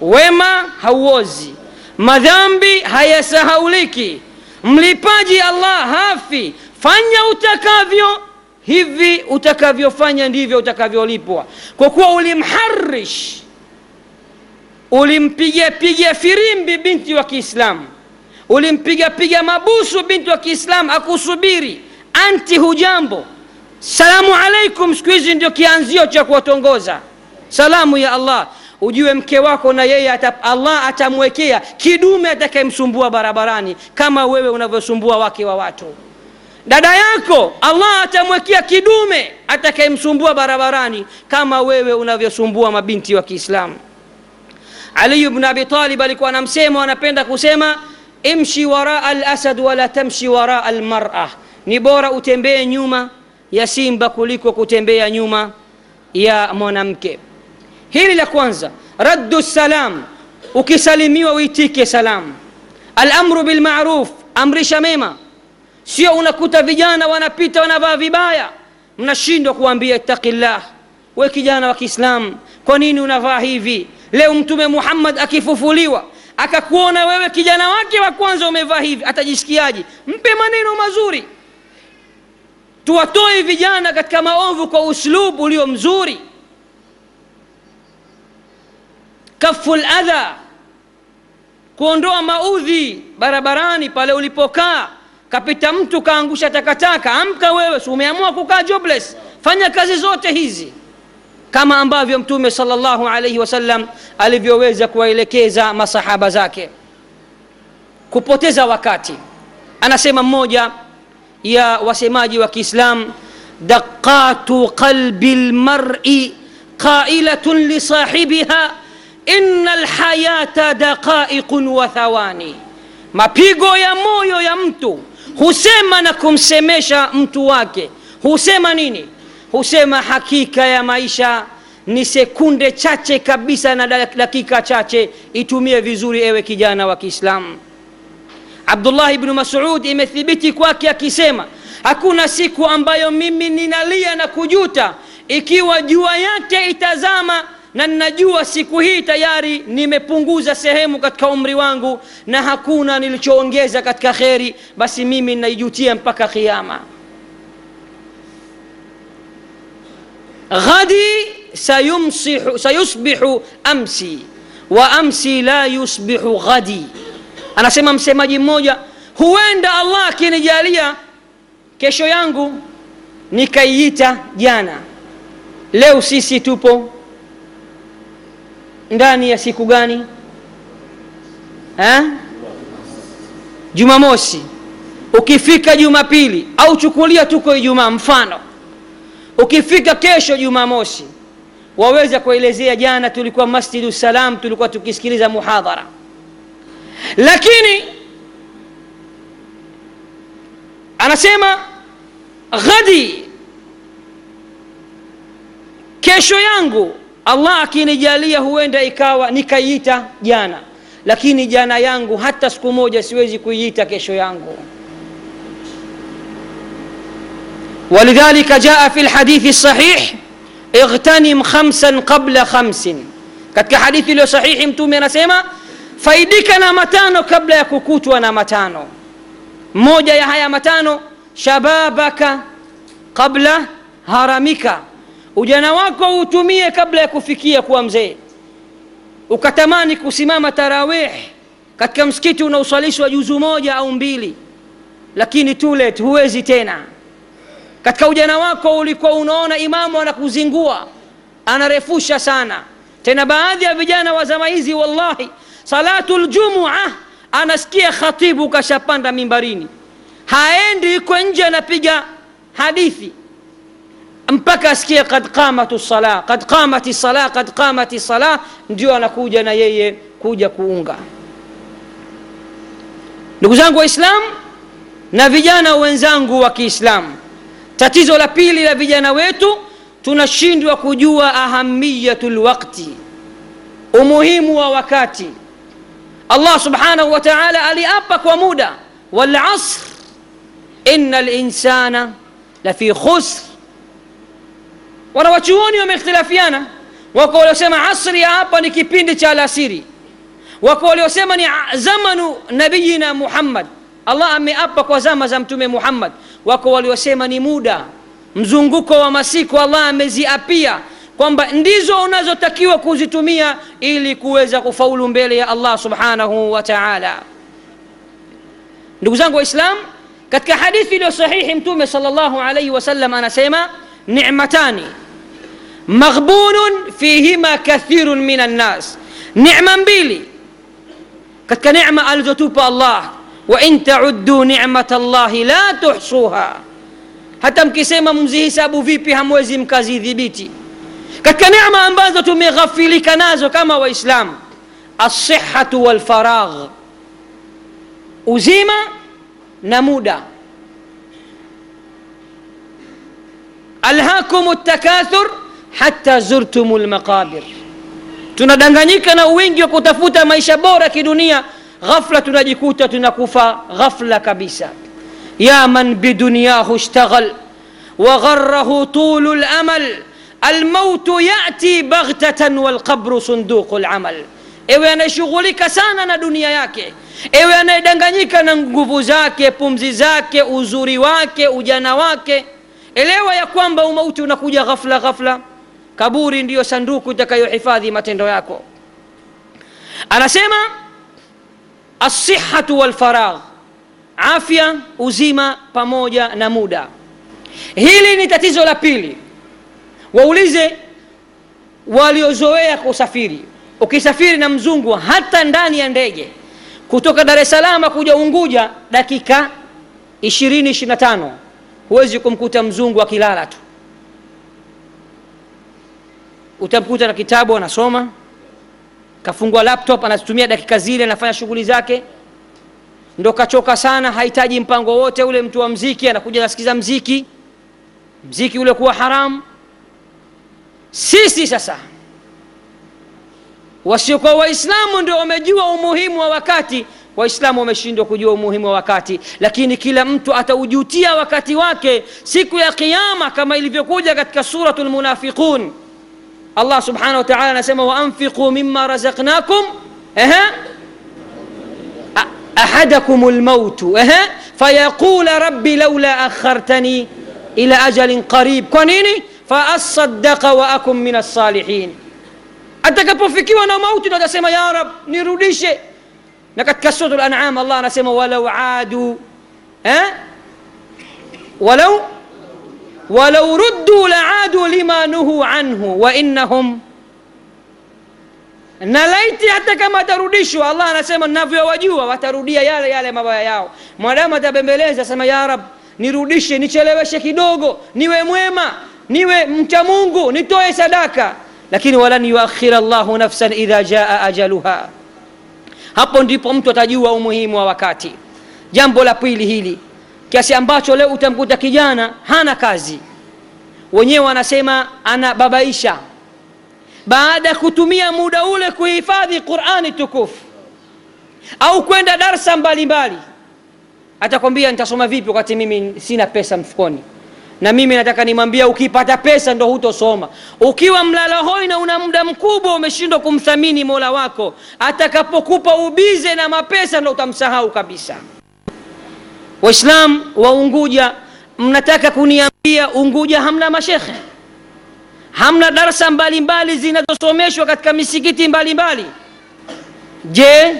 A: wema hauozi. Madhambi hayasahauliki. Mlipaji allah hafi. Fanya utakavyo. Hivi utakavyofanya ndivyo utakavyolipwa. Kwa kuwa ulimharish. Ulimpiga piga firimbi binti wa kiislamu. Ulimpiga piga mabusu binti wa kiislamu akusubiri. Anti hujambo. Salamu alaikum siku hizi ndio kianzio cha kuwatongoza. Salamu ya allah ujue mke wako na yeye ata, allah atamwekea kidume atakayemsumbua barabarani kama wewe unavyosumbua wake wa watu. Dada yako allah atamwekea kidume atakayemsumbua barabarani kama wewe unavyosumbua mabinti wa kiislamu. Ali bnu abi alikuwa anamsema anapenda kusema imshi waraa lasad wala tamshi waraa lmara ni bora utembee nyuma ya simba kuliko kutembea nyuma ya mwanamke hili la kwanza raddu salam. Ukisalimiwa uitike salam. Alamru bilmaruf amrisha mema. Sio unakuta vijana wanapita wanavaa vibaya. Mnashindwa kuambia ittaqillah. We kijana wa kiislamu kwa nini unavaa hivi? Leo mtume muhammad akifufuliwa akakuona wewe kijana wake wa kwanza umevaa hivi atajisikiaje? Mpe maneno mazuri. Tuwatoe vijana katika maovu kwa uslubu ulio mzuri kafu ladha kuondoa maudhi barabarani pale ulipokaa. Kapita mtu kaangusha takataka. Amka wewe si umeamua kukaa jobless? Fanya kazi zote hizi. Kama ambavyo mtume salllahu alaihi wasallam alivyoweza kuwaelekeza masahaba zake. Kupoteza wakati. Anasema mmoja ya wasemaji wa kiislam daqatu qalbi lmari qailatun lisahibiha ina lhayata daqaiqun wa thawani. Mapigo ya moyo ya mtu husema na kumsemesha mtu wake. Husema nini? Husema hakika ya maisha ni sekunde chache kabisa na dakika chache. Itumie vizuri ewe kijana wa kiislamu abdullah bnu masud imethibiti kwake akisema hakuna siku ambayo mimi ninalia na kujuta ikiwa jua yake itazama na ninajua siku hii tayari nimepunguza sehemu katika umri wangu na hakuna nilichoongeza katika kheri basi mimi ninaijutia mpaka kiama ghadi sayumsihu, sayusbihu amsi wa amsi la yusbihu ghadi. Anasema msemaji mmoja huenda allah akinijalia kesho yangu nikaiita jana. Leo sisi tupo ndani ya siku gani? Ha? jumamosi. Ukifika jumapili au chukulia tuko ijumaa mfano. Ukifika kesho jumamosi waweza kuelezea jana tulikuwa masjidu salam tulikuwa tukisikiliza muhadhara. Lakini anasema ghadi kesho yangu allah akinijalia huenda ikawa nikaiita jana lakini jana yangu hata siku moja siwezi kuiita kesho yangu ولذلك جاء في الحديث الصحيح اغتنم خمسا قبل خمس katika hadithi iliyo sahihi mtume anasema faidika na matano kabla ya kukutwa na matano moja ya haya matano shababaka qabla haramika ujana wako utumie kabla ya kufikia kuwa mzee. Ukatamani kusimama tarawih katika msikiti unaosalishwa juzu moja au mbili. Lakini too huwezi tena. Katika ujana wako ulikuwa unaona imamu anakuzingua anarefusha sana. Tena baadhi ya vijana wa zama hizi wallahi salatu ljumua anasikia khatibu kashapanda mimbarini. Haendi iko nje anapiga hadithi mpaka asikie kad qamatu sala kad qamati sala kad qamati sala ndio anakuja na yeye kuja kuunga. Ndugu zangu waislamu na vijana wenzangu wa kiislamu tatizo la pili la vijana wetu tunashindwa kujua ahamiyatu lwakti umuhimu wa wakati. Allah subhanahu wa taala aliapa kwa muda walasr ina linsana lafi khusr wanawachuoni wameikhtilafiana wako waliosema asri ya hapa ni kipindi cha alasiri wako waliosema ni zamanu nabiyina muhammad allah ameapa kwa zama za mtume muhammad wako waliosema ni muda mzunguko wa masiku allah ameziapia kwamba ndizo unazotakiwa kuzitumia ili kuweza kufaulu mbele ya allah subhanahu wa taala ndugu zangu waislam katika hadithi iliyo sahihi mtume sal llahu alaihi wasallam anasema نعمتان. مغبون فيهما كثير من الناس. نعما بيلي. قد كنعمة ألزتوب الله وإن تعدوا نعمة الله لا تحصوها. حتى كسيما ممزه سابو في بها ذي بيتي ذبيتي نعمة كنعمة أنبازتو مغفلي كنازو كما وإسلام الصحة والفراغ. أزيمة نمودا. ألهاكم التكاثر حتى زرتم المقابر. تندنغنيك نوينج وكتفوت ما يشبور دنيا غفلة نجكوت تنكوفا غفلة كبيسة يا من بدنياه اشتغل وغره طول الأمل الموت يأتي بغتة والقبر صندوق العمل ewe anayeshughulika sana na dunia yake ewe anayedanganyika na nguvu zake pumzi zake uzuri wake ujana wake elewa ya kwamba umauti unakuja ghafla ghafla. Kaburi ndiyo sanduku itakayohifadhi matendo yako. Anasema assihatu walfaragh afya uzima pamoja na muda. Hili ni tatizo la pili. Waulize waliozoea kusafiri. Ukisafiri na mzungu hata ndani ya ndege kutoka dar es salama kuja unguja dakika 20 25 huwezi kumkuta mzungu akilala tu. Utamkuta na kitabu anasoma kafungua laptop anazitumia dakika zile anafanya shughuli zake. Ndo kachoka sana hahitaji mpango wote ule mtu wa mziki anakuja nasikiza mziki. Mziki ule kuwa haramu sisi sasa wasiokuwa waislamu ndio wamejua umuhimu wa wakati waislamu wameshindwa kujua umuhimu wa wakati lakini kila mtu ataujutia wakati wake siku ya qiama kama ilivyokuja katika suratu lmunafiqun allah subhanahu wa taala anasema waanfiquu mima razaqnakum ahadakum lmautu fayaqula rabbi laula akhartani ila ajalin qarib kwa nini faasaddaqa wa akun min alsalihin atakapofikiwa na mauti ndo atasema ya rab nirudishe katika sura lanam allah anasema walau adu eh? walau walau rudduu laadu lima nuhuu anhu wainnahum na laiti hata kama atarudishwa allah anasema navyowajua watarudia yale yale mabaya yao mwanadamu atabembeleza asema ya rab nirudishe nicheleweshe kidogo niwe mwema niwe mcha mungu nitoe sadaka lakini walan yuakhira llahu nafsan idha jaa ajaluha hapo ndipo mtu atajua umuhimu wa wakati. Jambo la pili hili kiasi ambacho leo utamkuta kijana hana kazi. Wenyewe wanasema anababaisha. Baada ya kutumia muda ule kuhifadhi qurani tukufu au kwenda darsa mbalimbali atakwambia nitasoma vipi wakati mimi sina pesa mfukoni na mimi nataka nimwambia ukipata pesa ndo hutosoma. Ukiwa mlala hoi na una muda mkubwa umeshindwa kumthamini mola wako atakapokupa ubize na mapesa ndo utamsahau kabisa. Waislam wa unguja mnataka kuniambia unguja hamna mashekhe hamna darsa mbalimbali zinazosomeshwa katika misikiti mbalimbali? Je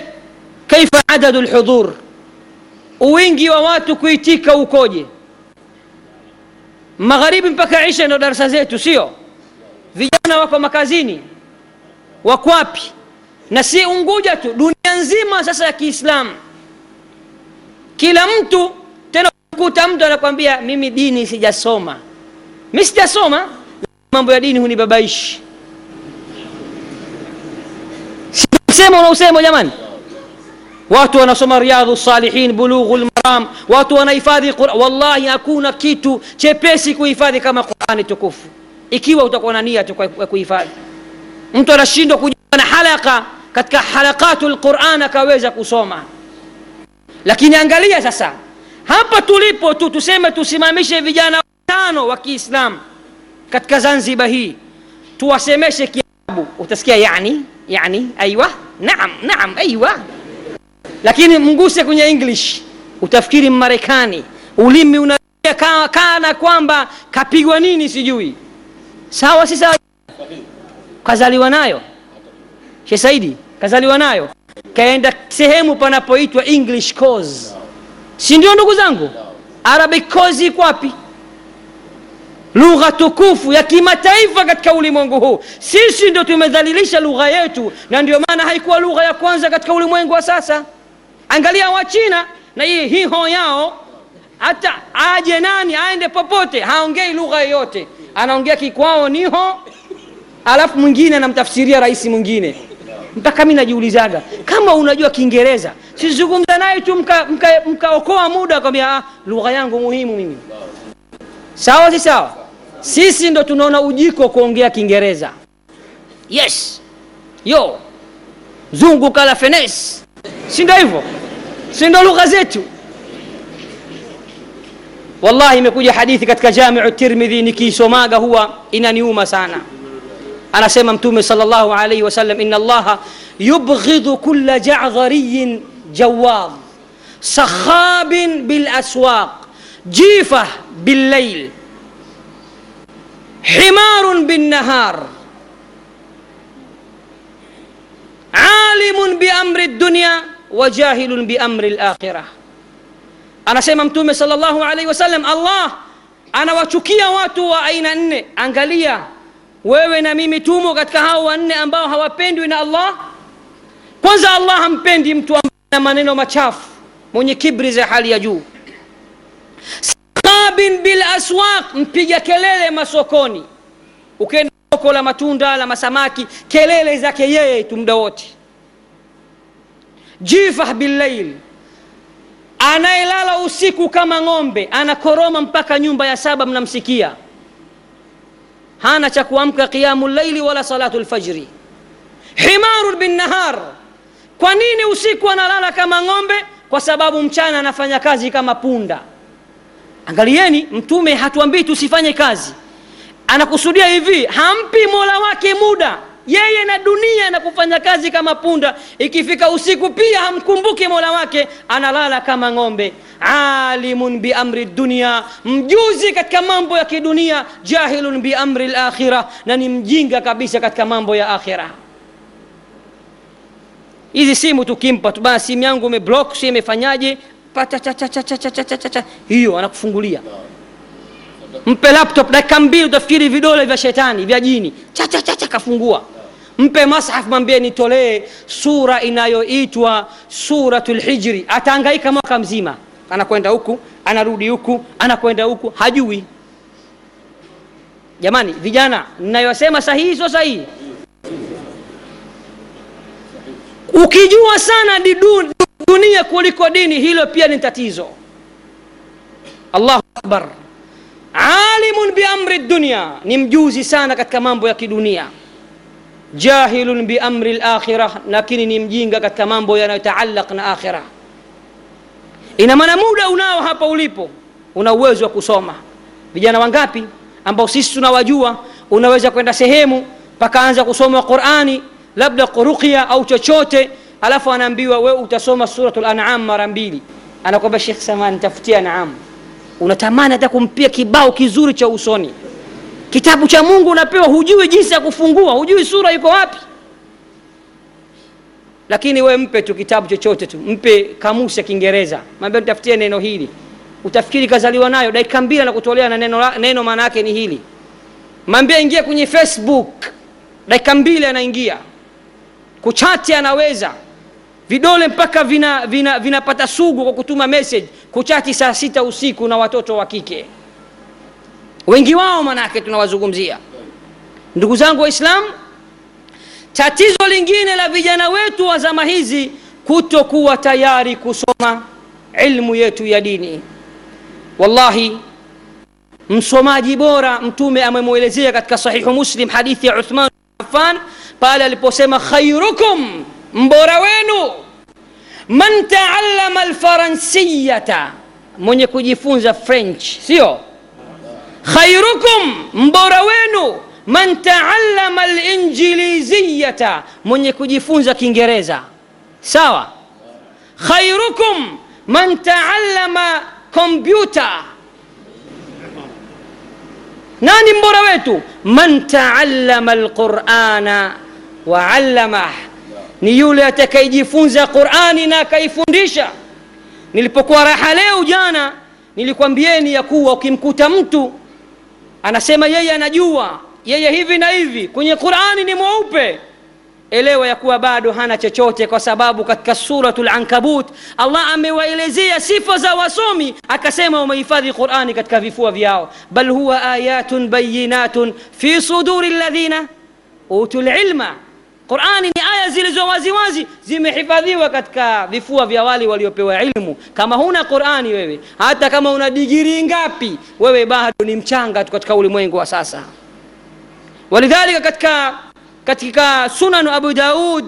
A: kaifa adadu lhudhur uwingi wa watu kuitika ukoje magharibi mpaka isha ndio darasa zetu sio? Vijana wako makazini. Wakwapi na si unguja tu dunia nzima sasa ya kiislamu. Kila mtu tena kuta mtu anakwambia mimi dini sijasoma. Mi sijasoma mambo ya dini hunibabaishi. Sema unausema jamani? Watu wanasoma riadhu salihin bulughu lmaram watu wanahifadhi wallahi hakuna kitu chepesi kuhifadhi kama qurani tukufu. Ikiwa utakuwa na nia ya kuhifadhi. Mtu anashindwa kujiunga na halaka katika halakatu lquran akaweza kusoma. Lakini angalia sasa hapa tulipo tu tuseme tusimamishe vijana watano wa kiislam katika zanzibar hii. Tuwasemeshe kiarabu. Utasikia yani yani aiwa naam naam aiwa. Lakini mguse kwenye english utafikiri mmarekani ulimi unakaa kana kwamba kapigwa nini sijui. Sawa si sawa? Kazaliwa nayo. She saidi kazaliwa nayo. Kaenda sehemu panapoitwa english cause. Si ndio ndugu zangu? Arabic cause iko wapi? Lugha tukufu ya kimataifa katika ulimwengu huu. Sisi ndio tumedhalilisha lugha yetu na ndio maana haikuwa lugha ya kwanza katika ulimwengu wa sasa. Angalia wachina na hii hiho yao hata aje nani aende popote haongei lugha yoyote. Anaongea kikwao niho alafu mwingine anamtafsiria rais mwingine. Mpaka mi najiulizaga kama unajua kiingereza sizungumza naye tu mkaokoa mka, mka, mka muda kwambia ah, lugha yangu muhimu mimi. Sawa si sawa? Sisi ndo tunaona ujiko kuongea kiingereza. Yes. Yo. Zungu kala fenes si hivyo سين لغة زيتو والله مكوجة حديث كتك جامع الترمذي نكي سماغة هو إن نيوم سانا أنا سيما متومي صلى الله عليه وسلم إن الله يبغض كل جعذري جواب سخاب بالأسواق جيفة بالليل حمار بالنهار عالم بأمر الدنيا wa jahilun bi. Anasema Mtume sallallahu alaihi wasallam, Allah anawachukia watu wa aina nne. Angalia wewe na mimi tumo katika hao wanne ambao hawapendwi na Allah. Kwanza, Allah hampendi mtu ambaye maneno machafu, mwenye kibri za hali ya juu, sakhabin bil aswaq, mpiga kelele masokoni. Ukienda soko la matunda la masamaki, kelele zake yeye tu muda wote jifah billail anayelala usiku kama ng'ombe anakoroma mpaka nyumba ya saba mnamsikia. Hana cha kuamka qiyamu llaili wala salatu lfajri himaru binnahar kwa nini usiku analala kama ng'ombe? Kwa sababu mchana anafanya kazi kama punda. Angalieni mtume hatuambii tusifanye kazi. Anakusudia hivi hampi mola wake muda yeye na dunia na kufanya kazi kama punda ikifika usiku pia hamkumbuki mola wake analala kama ng'ombe alimun biamri dunia mjuzi katika mambo ya kidunia jahilun biamri lakhira na ni mjinga kabisa katika mambo ya akhira hizi simu tukimpa tu basi, simu yangu umeblock si imefanyaje hiyo anakufungulia mpe laptop dakika mbili utafikiri vidole vya shetani vya jini chachachacha kafungua mpe mashaf mwambie nitolee sura inayoitwa suratu lhijri ataangaika mwaka mzima. Anakwenda huku anarudi huku anakwenda huku hajui. Jamani vijana ninayosema sahihi sio sahihi? Ukijua sana dunia kuliko dini hilo pia ni tatizo. Allahu akbar. Alimun biamri dunia. Ni mjuzi sana katika mambo ya kidunia jahilun biamri lakhira lakini ni mjinga katika mambo yanayotaalaq na akhira ina maana muda unao hapa ulipo una uwezo wa kusoma. Vijana wangapi ambao sisi tunawajua unaweza kwenda sehemu pakaanza kusoma qurani labda ruqya au chochote alafu anaambiwa we utasoma surat lanam mara mbili. Anakwambia shekh samani tafutia naam unatamani hata kumpia kibao kizuri cha usoni kitabu cha mungu unapewa hujui jinsi ya kufungua hujui sura iko wapi. Lakini we mpe tu kitabu chochote tu mpe kamusi ya kiingereza. Mwambia nitafutie neno hili. Utafikiri kazaliwa nayo dakika mbili anakutolea na neno, neno maana yake ni hili. Mwambia ingia kwenye facebook. Dakika mbili anaingia. Kuchati anaweza. Vidole mpaka vinapata vina, vina, sugu kwa kutuma message. Kuchati saa sita usiku na watoto wa kike wengi wao manake tunawazungumzia. Ndugu zangu waislamu tatizo lingine la vijana wetu wa zama hizi kutokuwa tayari kusoma ilmu yetu ya dini. Wallahi msomaji bora mtume amemwelezea katika sahihu muslim hadithi ya uthman affan pale aliposema khairukum mbora wenu. Man taallama alfaransiyata. Mwenye kujifunza french sio khairukum mbora wenu man taallama linjiliziyata mwenye kujifunza kiingereza. Sawa? Khairukum man taallama kompyuta. Nani mbora wetu? Man taallama alqurana waallamah ni yule atakayejifunza qurani na akaifundisha. Nilipokuwa raha leo jana nilikwambieni ya kuwa ukimkuta mtu anasema yeye anajua yeye hivi na hivi. Kwenye qurani ni mweupe. Elewa ya kuwa bado hana chochote kwa sababu katika suratu lankabut allah amewaelezea sifa za wasomi akasema wamehifadhi qurani katika vifua vyao. Bal huwa ayatun bayinatun fi suduri ladhina utu lilma qurani ni aya zilizo waziwazi zimehifadhiwa katika vifua vya wale waliopewa ilmu kama huna qurani wewe hata kama una digiri ngapi wewe bado ni mchanga tu katika ulimwengu wa sasa walidhalika katika katika sunanu abu daud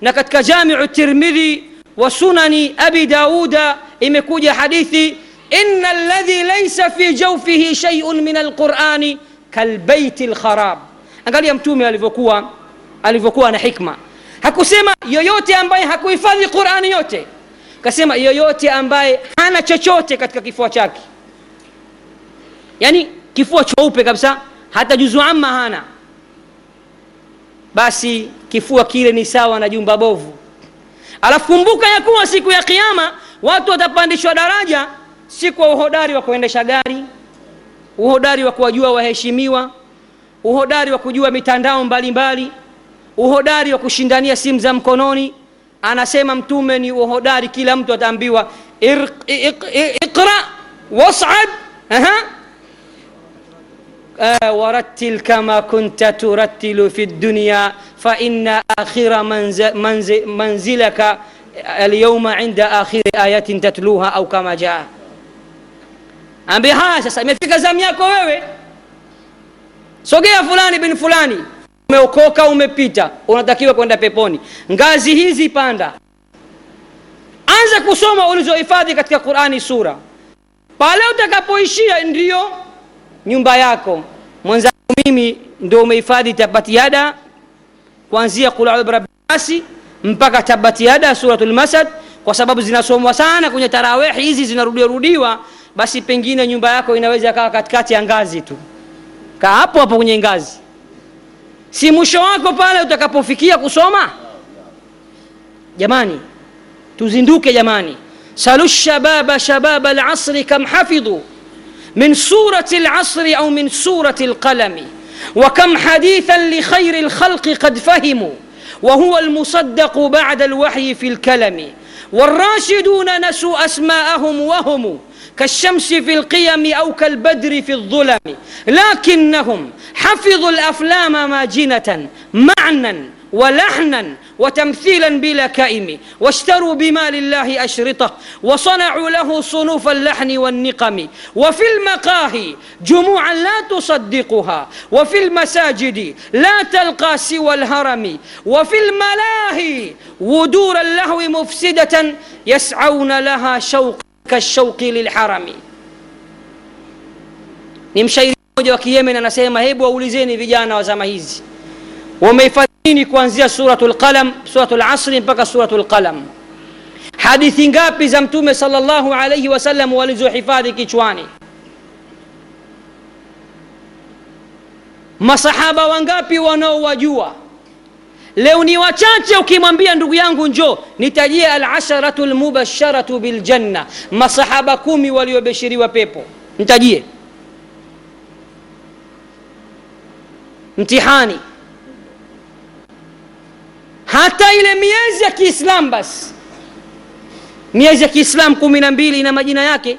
A: na katika jamiu tirmidhi wa sunani abi dauda imekuja hadithi ina ladhi laisa fi jaufihi sheiun min alqurani kalbeiti lkharab angalia mtume alivyokuwa alivyokuwa na hikma. Hakusema yoyote ambaye hakuhifadhi qurani yote. Kasema yoyote ambaye hana chochote katika kifua chake. Yani kifua cheupe kabisa hata juzu amma hana. Basi kifua kile ni sawa na jumba bovu. Alafu kumbuka ya kuwa siku ya kiama watu watapandishwa daraja si kwa uhodari wa kuendesha gari uhodari wa kuwajua waheshimiwa uhodari wa kujua mitandao mbalimbali. mbali, uhodari wa kushindania simu za mkononi anasema mtume ni uhodari kila mtu ataambiwa iqra wasad ورتل كما كنت ترتل في الدنيا فإن آخر منزل منزل منزلك اليوم عند آخر آية تتلوها أو كما جاء ambia haya sasa imefika zamu yako wewe sogea fulani bin fulani umeokoka umepita unatakiwa kwenda peponi. Ngazi hizi panda. Anza kusoma ulizohifadhi katika qurani sura. Pale utakapoishia ndiyo nyumba yako. Mwenzangu mimi ndio umehifadhi tabatiada kuanzia qul birabbinasi mpaka tabatiada suratul kwa sababu zinasomwa sana kwenye tarawehi hizi zinarudiarudiwa. basi pengine nyumba yako inaweza kawa katikati ya ngazi tu. Kaa hapo hapo kwenye ngazi si mwisho wako pale utakapofikia kusoma? Jamani tuzinduke jamani. Salu shababa shababa alasri kam hafidhu من سورة العصر أو من سورة القلم وكم حديثا لخير الخلق قد فهموا وهو المصدق بعد الوحي في الكلم والراشدون نسوا أسماءهم وهم كالشمس في القيم أو كالبدر في الظلم. لكنهم حفظوا الأفلام ماجنة معنى ولحنا وتمثيلا بلا كائم واشتروا بمال الله أشرطة وصنعوا له صنوف اللحن والنقم. وفي المقاهي جموعا لا تصدقها وفي المساجد لا تلقى سوى الهرم. وفي الملاهي ودور اللهو مفسدة يسعون لها شوق كالشوق للحرم ni mshairi mmoja wa kiyemen anasema hebu waulizeni vijana wa zama hizi wamehifadhi nini kuanzia suratu lqalam suratu lasri mpaka suratu lqalam hadithi ngapi za mtume salllahu alaihi wasallam walizohifadhi kichwani masahaba wangapi wanaowajua leo ni wachache ukimwambia ndugu yangu njo nitajie alasharatu lmubasharatu biljanna masahaba kumi waliobeshiriwa pepo. Nitajie. Mtihani. Hata ile miezi ya kiislam basi. Miezi ya kiislam kumi na mbili ina majina yake.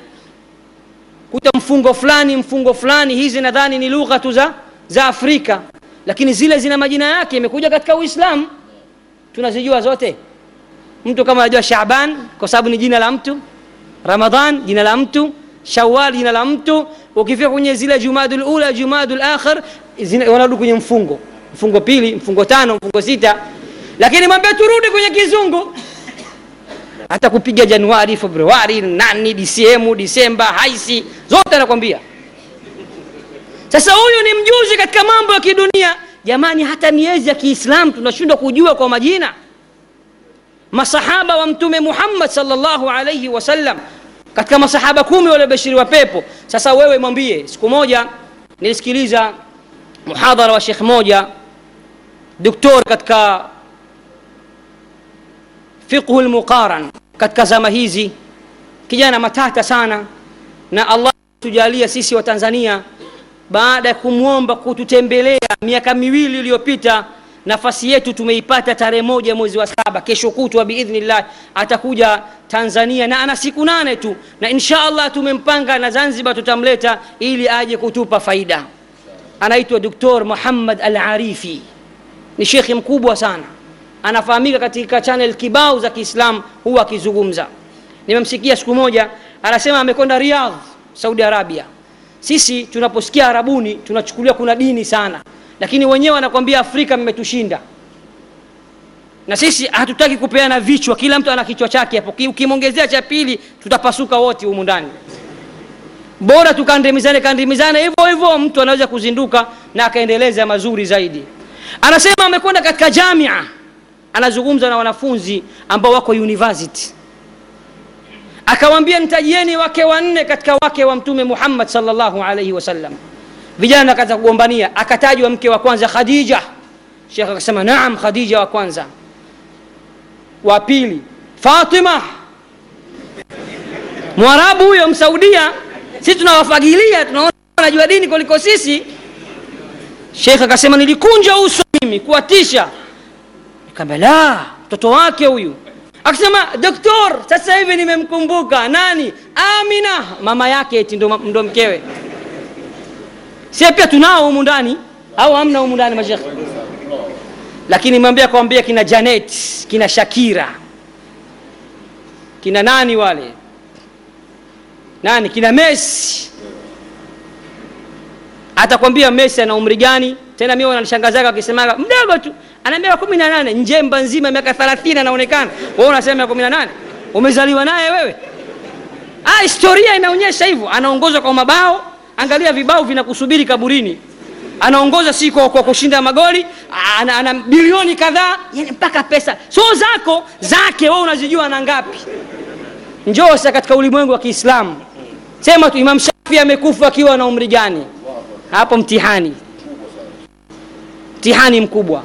A: Kuta mfungo fulani mfungo fulani hizi nadhani ni lugha tu za, za afrika lakini zile zina majina yake imekuja katika uislamu tunazijua zote. Mtu kama anajua shaban kwa sababu ni jina la mtu. Ramadhan jina la mtu. Shawal jina la mtu. Ukifika kwenye zile jumadul ula jumadul wanarudi kwenye mfungo. Mfungo pili mfungo tano mfungo sita. Lakini mwambie turudi kwenye kizungu. Hata kupiga januari februari nani dcm disemba haisi zote anakwambia sasa huyu ni mjuzi katika mambo ya kidunia. Jamani hata miezi ya kiislam tunashindwa kujua kwa majina. Masahaba wa mtume muhammad salllahu alaihi wasallam katika masahaba kumi waliobashiriwa pepo. Sasa wewe mwambie siku moja nilisikiliza muhadhara wa shekh moja doktor katika fiqhu lmuqaran katika zama hizi. Kijana matata sana. Na allah tujalia sisi wa tanzania baada ya kumwomba kututembelea miaka miwili iliyopita nafasi yetu tumeipata tarehe moja mwezi wa saba. Kesho kutwa biidhnillah atakuja tanzania na ana siku nane tu. Na insha allah tumempanga na zanzibar tutamleta ili aje kutupa faida. Anaitwa doktor muhammad al arifi. Ni shekhi mkubwa sana. Anafahamika katika chanel kibao za kiislam huwa akizungumza. Nimemsikia siku moja anasema amekwenda riyadh saudi arabia sisi tunaposikia arabuni tunachukulia kuna dini sana. Lakini wenyewe wanakwambia afrika mmetushinda. Na sisi hatutaki kupeana vichwa kila mtu ana kichwa chake hapo. Ukimwongezea cha pili tutapasuka wote humu ndani. Bora tukandimizane kandimizane hivyo hivyo mtu anaweza kuzinduka na akaendeleza mazuri zaidi. Anasema amekwenda katika jamia. Anazungumza na wanafunzi ambao wako university akawambia nitajieni wake wanne katika wake wa mtume muhammad salllahu alaihi wasallam. Vijana akaanza kugombania. Akatajwa mke wa kwanza khadija. Shekh akasema naam khadija wa kwanza. Wa pili fatima. Mwarabu huyo msaudia. Sisi tunawafagilia tunaona dini kuliko sisi. Shekh akasema nilikunja uso mimi kuwatisha. Kamba la mtoto wake huyu akasema doktor sasa hivi nimemkumbuka. Nani? Amina. Mama yake eti ndo, mkewe. Sie pia tunao humu ndani au hamna humu ndani mashekhe lakini mwambia kwambia kina janet kina shakira. Kina nani wale? Nani? Kina messi. Atakwambia messi ana umri gani? Tena mi wananishangazaga wakisemaga mdogo tu ana miaka kumi na nane. Njemba nzima miaka thelathini anaonekana. We unasema kumi na nane? Umezaliwa naye wewe? Ah, historia inaonyesha hivyo. Anaongozwa kwa mabao. Angalia vibao vinakusubiri kaburini. Anaongoza si kwa, kwa kushinda magoli. Ana, ana bilioni kadhaa. Yani mpaka pesa. So zako zake we unazijua na ngapi? Njosa katika ulimwengu wa kiislamu. Sema tu imam shafi amekufa akiwa na umri gani? Hapo mtihani. Mtihani mkubwa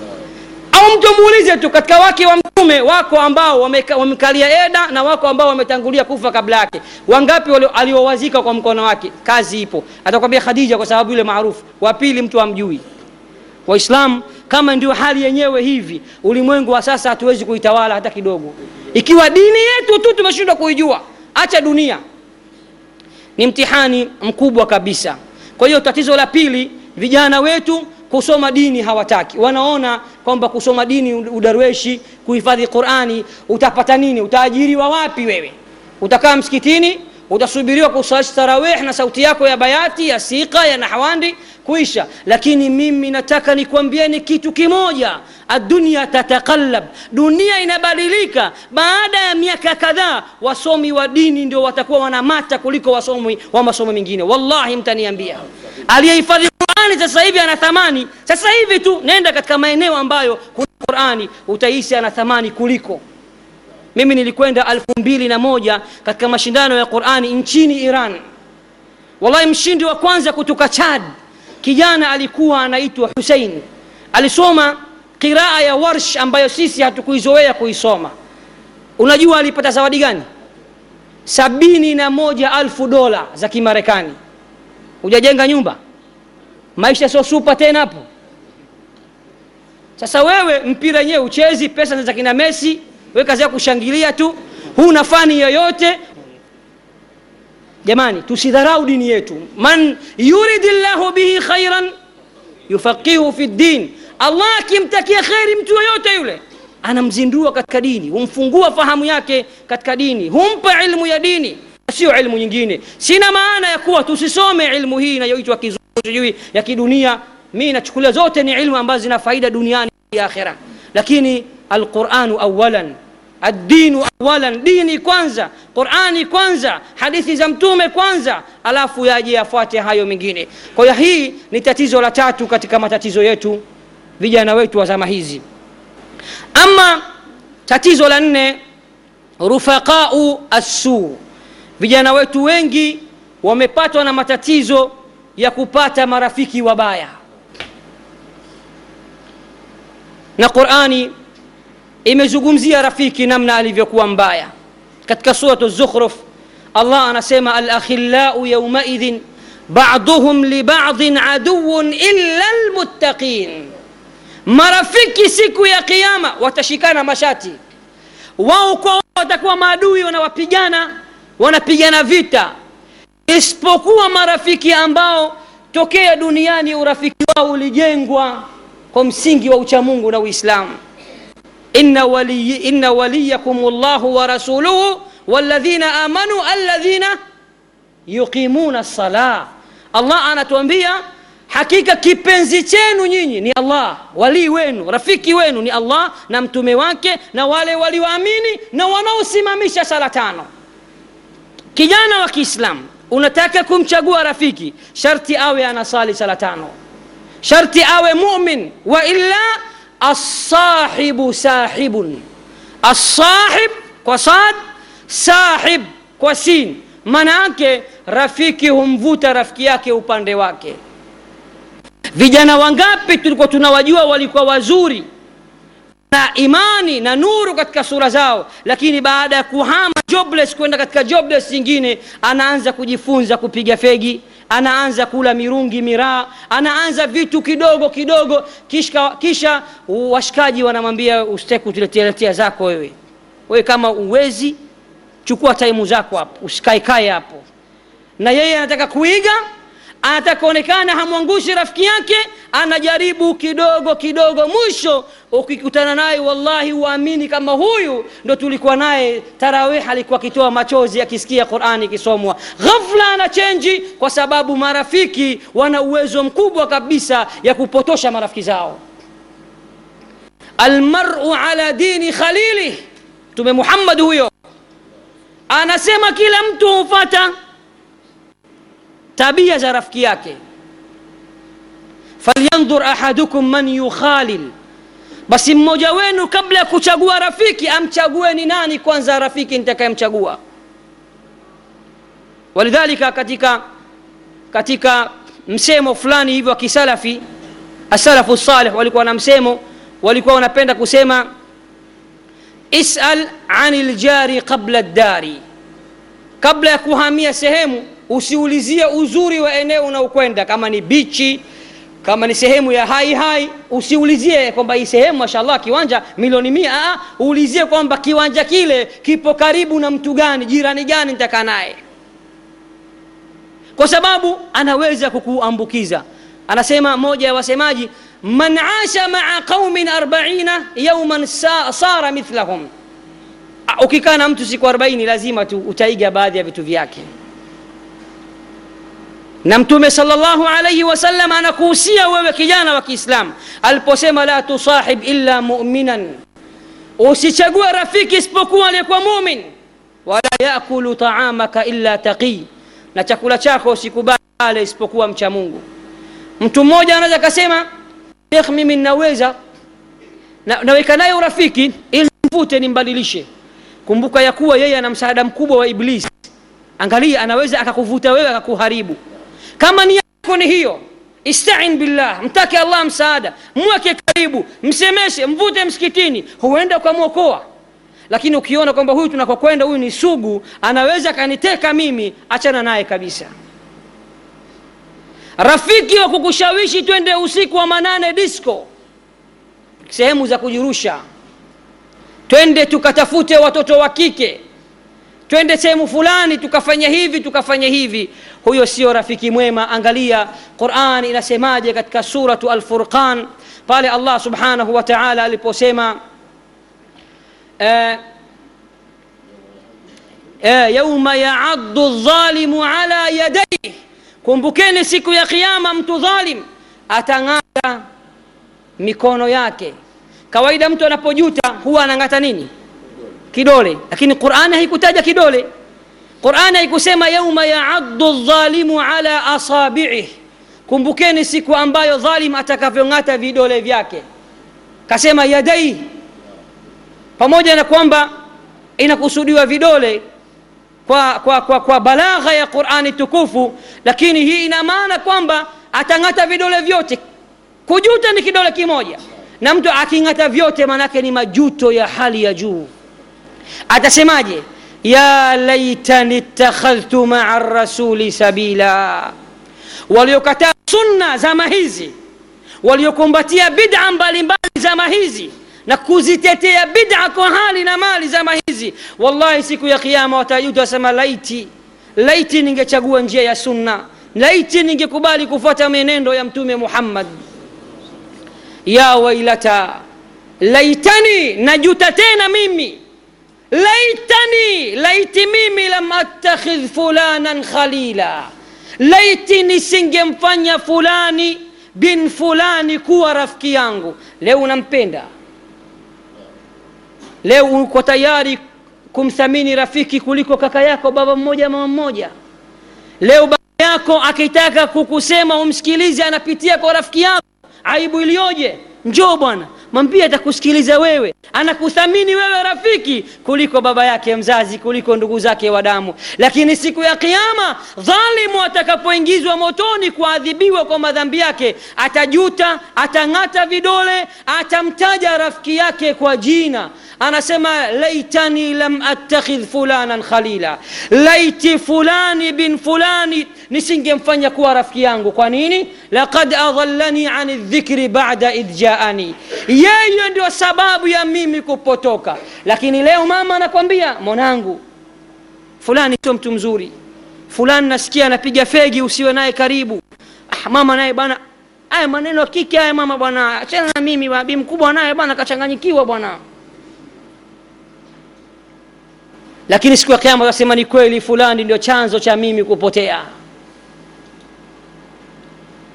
A: au mtu muulize tu katika wake wa mtume wako ambao wamekalia eda na wako ambao wametangulia kufa kabla yake. Wangapi aliowazika kwa mkono wake? Kazi ipo. Atakwambia khadija kwa sababu yule maarufu. Wa pili mtu amjui. Waislamu kama ndio hali yenyewe hivi ulimwengu wa sasa hatuwezi kuitawala hata kidogo. Ikiwa dini yetu tu tumeshindwa kuijua acha dunia. Ni mtihani mkubwa kabisa. Kwa hiyo tatizo la pili vijana wetu kusoma dini hawataki. Wanaona kwamba kusoma dini udarweshi kuhifadhi qurani utapata nini? Utaajiriwa wapi wewe? Utakaa msikitini utasubiriwa kusali tarawih na sauti yako ya bayati ya sika ya nahwandi kuisha. Lakini mimi nataka nikwambieni kitu kimoja. Adunia tataqalab dunia inabadilika. Baada ya miaka kadhaa wasomi wa dini ndio watakuwa wanamata kuliko wasomi wa masomo mengine. Wallahi mtaniambia. Aliyehifadhi qurani sasa hivi ana thamani. Sasa hivi tu nenda katika maeneo ambayo kuna qurani utahisi ana thamani kuliko. Mimi nilikwenda alfu mbili na moja katika mashindano ya qurani nchini iran. Wallahi mshindi wa kwanza kutoka chad kijana alikuwa anaitwa husein alisoma qiraa ya warsh ambayo sisi hatukuizoea kuisoma. Unajua alipata zawadi gani? Sabini na moja alfu dola za kimarekani. Hujajenga nyumba maisha sio supa tena hapo. Sasa wewe mpira wenyewe uchezi pesa za kina messi we kazi ya kushangilia tu huna fani yoyote. Jamani tusidharau dini yetu. Man yuridi llahu bihi khairan yufaqihu fi ddin. Allah akimtakia kheri mtu yoyote yule anamzindua katika dini humfungua fahamu yake katika dini humpa ilmu ya dini sio ilmu nyingine. Sina maana ya kuwa tusisome ilmu hii inayoitwa kizungu sijui ya kidunia mi nachukulia zote ni ilmu ambazo zina faida duniani ya akhira lakini alquranu awalan addinu awalan dini kwanza qurani kwanza hadithi za mtume kwanza alafu yaje yafuate hayo mengine. Kwa hiyo hii ni tatizo la tatu katika matatizo yetu vijana wetu wa zama hizi. Ama tatizo la nne rufaqau assuu vijana wetu wengi wamepatwa na matatizo ya kupata marafiki wabaya na qurani imezungumzia rafiki namna alivyokuwa mbaya katika suratu zukhruf allah anasema alakhillau yaumaidhin baduhum libadin aduun illa lmuttaqin marafiki siku ya kiama watashikana mashati wao kwa watakuwa maadui wanawapigana wanapigana vita isipokuwa marafiki ambao tokea duniani urafiki wao ulijengwa kwa msingi wa uchamungu na uislamu. Inna, waliy, inna waliyakum llahu wa rasuluhu walladhina amanu alladhina yuqimuna lsalah allah anatuambia hakika kipenzi chenu nyinyi ni allah walii wenu rafiki wenu ni allah na mtume wake na wale walioamini na wanaosimamisha sala tano. Kijana wa kiislamu unataka kumchagua rafiki? Sharti awe anasali sala tano. Sharti awe mumin wa illa alsahibu sahibun. Asahib kwa sad sahib kwa sin. Maana rafiki humvuta rafiki yake upande wake. Vijana wangapi tulikuwa tunawajua walikuwa wazuri na imani na nuru katika sura zao lakini baada ya kuhama jobless kwenda katika jobless nyingine anaanza kujifunza kupiga fegi anaanza kula mirungi miraa anaanza vitu kidogo kidogo kisha, kisha washikaji wanamwambia usitaki zako wewe. Wewe kama uwezi chukua taimu zako hapo usikaekae hapo. Na yeye anataka kuiga anataka kuonekana hamwangushi rafiki yake anajaribu kidogo kidogo. Mwisho ukikutana naye wallahi uamini kama huyu ndo tulikuwa naye. Tarawih alikuwa akitoa machozi akisikia qurani ikisomwa. Ghafla ana chenji kwa sababu marafiki wana uwezo mkubwa kabisa ya kupotosha marafiki zao. Almaru ala dini khalilih mtume muhammad huyo. Anasema kila mtu hufata تابية زرفكياك فلينظر أحدكم من يخالل. بس موجوين قبل كتغوى رفيكي أم تغوين ناني كوان كوانزا رفيكي انت أم تغوى ولذلك كتك كتك مسيمو فلاني هيفو كسلفي السلف الصالح ولكونا مسيمو ولكونا بينك وسيما اسأل عن الجاري قبل الداري قبل كوهامية سهيمو usiulizie uzuri wa eneo unaokwenda kama ni bichi kama ni sehemu ya hai hai usiulizie kwamba hii sehemu mashallah kiwanja milioni mia uulizie kwamba kiwanja kile kipo karibu na mtu gani jirani gani nitakaa naye. Kwa sababu anaweza kukuambukiza. Anasema moja ya wasemaji man asha maa qaumin arbaina yauman sa, sara mithlahum. Ukikaa na mtu siku 40 lazima tu utaiga baadhi ya vitu vyake na mtume salllahu alaihi wasallam anakuhusia wewe kijana wa kiislamu aliposema la tusahib illa muminan. Usichague rafiki isipokuwa aliyekuwa mumin. Wala yakulu taamaka illa taqii na chakula chako usikubale isipokuwa mcha mungu. Mtu mmoja anaweza akasema shekh mimi naweza na, naweka naye urafiki ili mvute nimbadilishe. Kumbuka ya kuwa yeye ana msaada mkubwa wa iblisi angalia anaweza akakuvuta wewe akakuharibu kama nia yako ni hiyo istain billah mtake allah msaada mweke karibu msemeshe mvute msikitini huenda ukamwokoa lakini ukiona kwamba huyu tunakokwenda huyu ni sugu anaweza akaniteka mimi achana naye kabisa. Rafiki wa kukushawishi twende usiku wa manane disco sehemu za kujirusha. Twende tukatafute watoto wa kike twende sehemu fulani tukafanya hivi tukafanya hivi. Huyo sio rafiki mwema. Angalia quran inasemaje katika suratu alfurqan? Pale allah subhanahu wa taala aliposema eh, eh, yauma yaaddu dhalimu ala yadaihi kumbukeni siku ya kiama mtu dhalim atang'ata mikono yake. Kawaida mtu anapojuta huwa anang'ata nini kidole. Lakini qurani haikutaja kidole. Qurani haikusema yauma yaaddu dhalimu ala asabiih kumbukeni siku ambayo dhalim atakavyong'ata vidole vyake. Kasema yadai pamoja na kwamba inakusudiwa vidole kwa, kwa, kwa, kwa balagha ya qurani tukufu lakini hii ina maana kwamba atang'ata vidole vyote. Kujuta ni kidole kimoja. Na mtu aking'ata vyote maanake ni majuto ya hali ya juu atasemaje? Ya laitani ittakhadhtu maa rasuli sabila. Waliokataa sunna zama hizi waliokumbatia bid'a mbalimbali zama hizi na kuzitetea bid'a kwa hali na mali zama hizi wallahi siku ya kiama watajuta wasema laiti laiti ningechagua njia ya sunna laiti ningekubali kufuata menendo ya mtume muhammad. Ya wailata laitani najuta tena mimi laitani laiti mimi lam attakhidh fulanan khalila. Laiti nisingemfanya fulani bin fulani kuwa rafiki yangu. Leo unampenda? Leo uko tayari kumthamini rafiki kuliko kaka yako baba mmoja mama mmoja? Leo baba yako akitaka kukusema umsikilize anapitia kwa rafiki yako? Aibu iliyoje njoo bwana mwambie atakusikiliza wewe. Anakuthamini wewe rafiki kuliko baba yake mzazi kuliko ndugu zake wa damu. Lakini siku ya kiama dhalimu atakapoingizwa motoni kuadhibiwa kwa madhambi yake atajuta atang'ata vidole atamtaja rafiki yake kwa jina. Anasema laitani lam attakhidh fulanan khalila. Laiti fulani bin fulani nisingemfanya kuwa rafiki yangu. Kwa nini? Laqad adallani an dhikri bada idh jaani yeye ndio sababu ya mimi kupotoka. Lakini leo mama anakwambia mwanangu fulani sio mtu mzuri. Fulani nasikia anapiga fegi usiwe naye karibu. Ah, mama naye bana, aya maneno ya kike haya mama bwana achana na mimi bi mkubwa naye bwana kachanganyikiwa bwana. Lakini siku ya kiama wasema ni kweli fulani ndio chanzo cha mimi kupotea.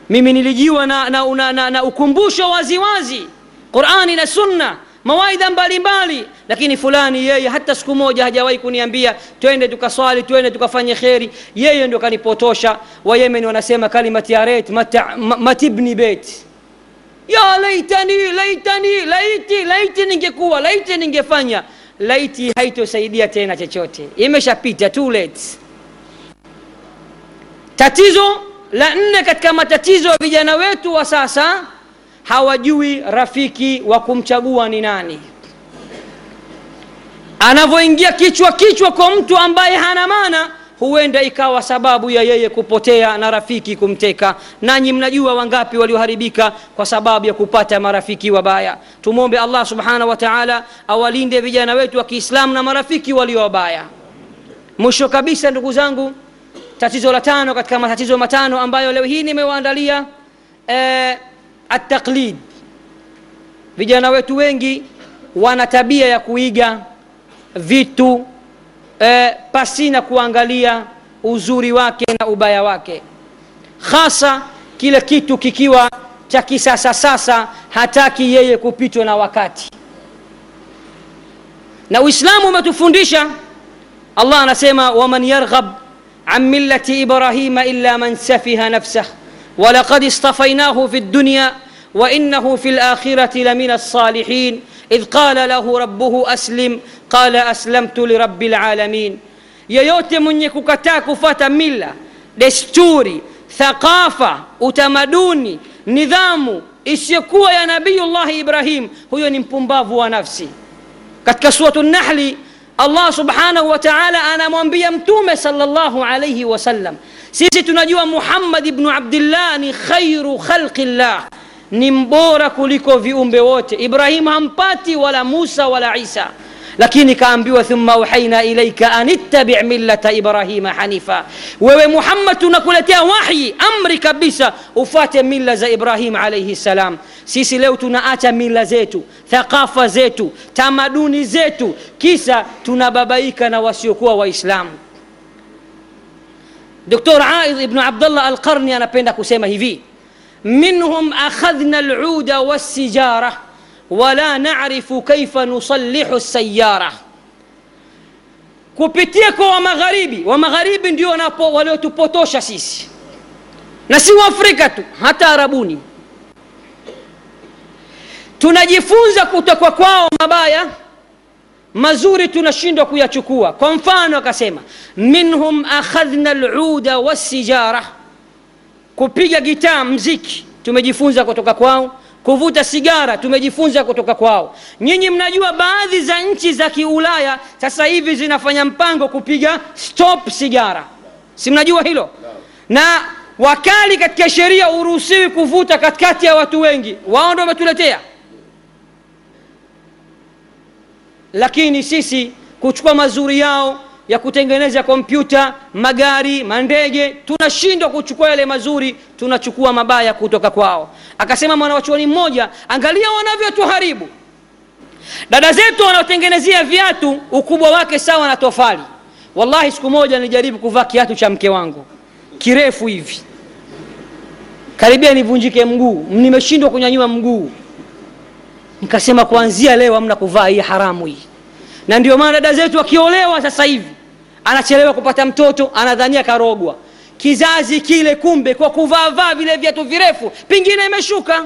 A: Mimi nilijiwa na, na, na, na, na ukumbusho waziwazi qurani na sunna mawaidha mbalimbali. Lakini fulani yeye hata siku moja hajawahi kuniambia twende tukaswali twende tukafanye kheri. Yeye ndio kanipotosha. Wayemen wanasema kalimati ya ret matibni bet ya laitani laitani laiti laiti ningekuwa laiti ningefanya. Laiti haitosaidia tena chochote. Imeshapita too tatizo la nne katika matatizo ya vijana wetu wa sasa hawajui rafiki wa kumchagua ni nani. Anavyoingia kichwa kichwa kwa mtu ambaye hana maana huenda ikawa sababu ya yeye kupotea na rafiki kumteka. Nanyi mnajua wangapi walioharibika kwa sababu ya kupata marafiki wabaya. Tumwombe allah subhanahu wa taala awalinde vijana wetu wa kiislamu na marafiki walio wabaya. Mwisho kabisa ndugu zangu tatizo la tano katika matatizo matano ambayo leo hii nimewaandalia eh, ataklid vijana wetu wengi wana tabia ya kuiga vitu eh, pasina kuangalia uzuri wake na ubaya wake. Hasa kile kitu kikiwa cha kisasa sasa hataki yeye kupitwa na wakati. Na uislamu umetufundisha allah anasema waman yarghab an millati ibrahima illa man safiha nafsah ولقد اصطفيناه في الدنيا وانه في الاخره لمن الصالحين اذ قال له ربه اسلم قال اسلمت لرب العالمين yeyote mwenye kukataa kufata mila desturi thaqafa utamaduni nidhamu isiyokuwa ya nabiyullahi ibrahim huyo ni mpumbavu wa nafsi katika suratu nahli allah subhanahu wa taala anamwambia mtume salllahu alaihi wasallam sisi tunajua muhammad ibnu abdillah ni khairu khalqi llah ni mbora kuliko viumbe wote ibrahim hampati wala musa wala isa lakini kaambiwa thumma auhaina ilaika an ittabi millata ibrahima hanifa wewe muhammad tunakuletea wahyi amri kabisa ufate mila za ibrahim alaihi salam sisi leo tunaacha mila zetu thaqafa zetu tamaduni zetu kisa tunababaika na wasiokuwa waislamu doktor aidh ibn abdullah alqarni anapenda kusema hivi. Minhum akhadhna aluda walsijara wala narifu kaifa nusalihu sayara kupitia kwa wamagharibi wamagharibi ndio waliotupotosha sisi. Na si waafrika tu hata arabuni. Tunajifunza kutoka kwao mabaya mazuri tunashindwa kuyachukua. Kwa mfano akasema minhum akhadhna luda wassijara. Kupiga gitaa mziki tumejifunza kutoka kwao. Kuvuta sigara tumejifunza kutoka kwao. Nyinyi mnajua baadhi za nchi za kiulaya sasa hivi zinafanya mpango kupiga stop sigara. Si mnajua hilo? Na wakali katika sheria uruhusiwi kuvuta katikati ya watu wengi. Wao ndo wametuletea lakini sisi kuchukua mazuri yao ya kutengeneza kompyuta magari mandege tunashindwa kuchukua yale mazuri tunachukua mabaya kutoka kwao. Akasema mwanawachuoni mmoja angalia wanavyotuharibu. Dada zetu wanaotengenezea viatu ukubwa wake sawa na tofali. Wallahi siku moja nilijaribu kuvaa kiatu cha mke wangu. Kirefu hivi. Karibia nivunjike mguu. Nimeshindwa kunyanyua mguu nikasema kuanzia leo amna kuvaa hii haramu hii. Na ndio maana dada zetu akiolewa sasa hivi anachelewa kupata mtoto anadhania karogwa. Kizazi kile kumbe kwa kuvaavaa vile viatu virefu pengine imeshuka.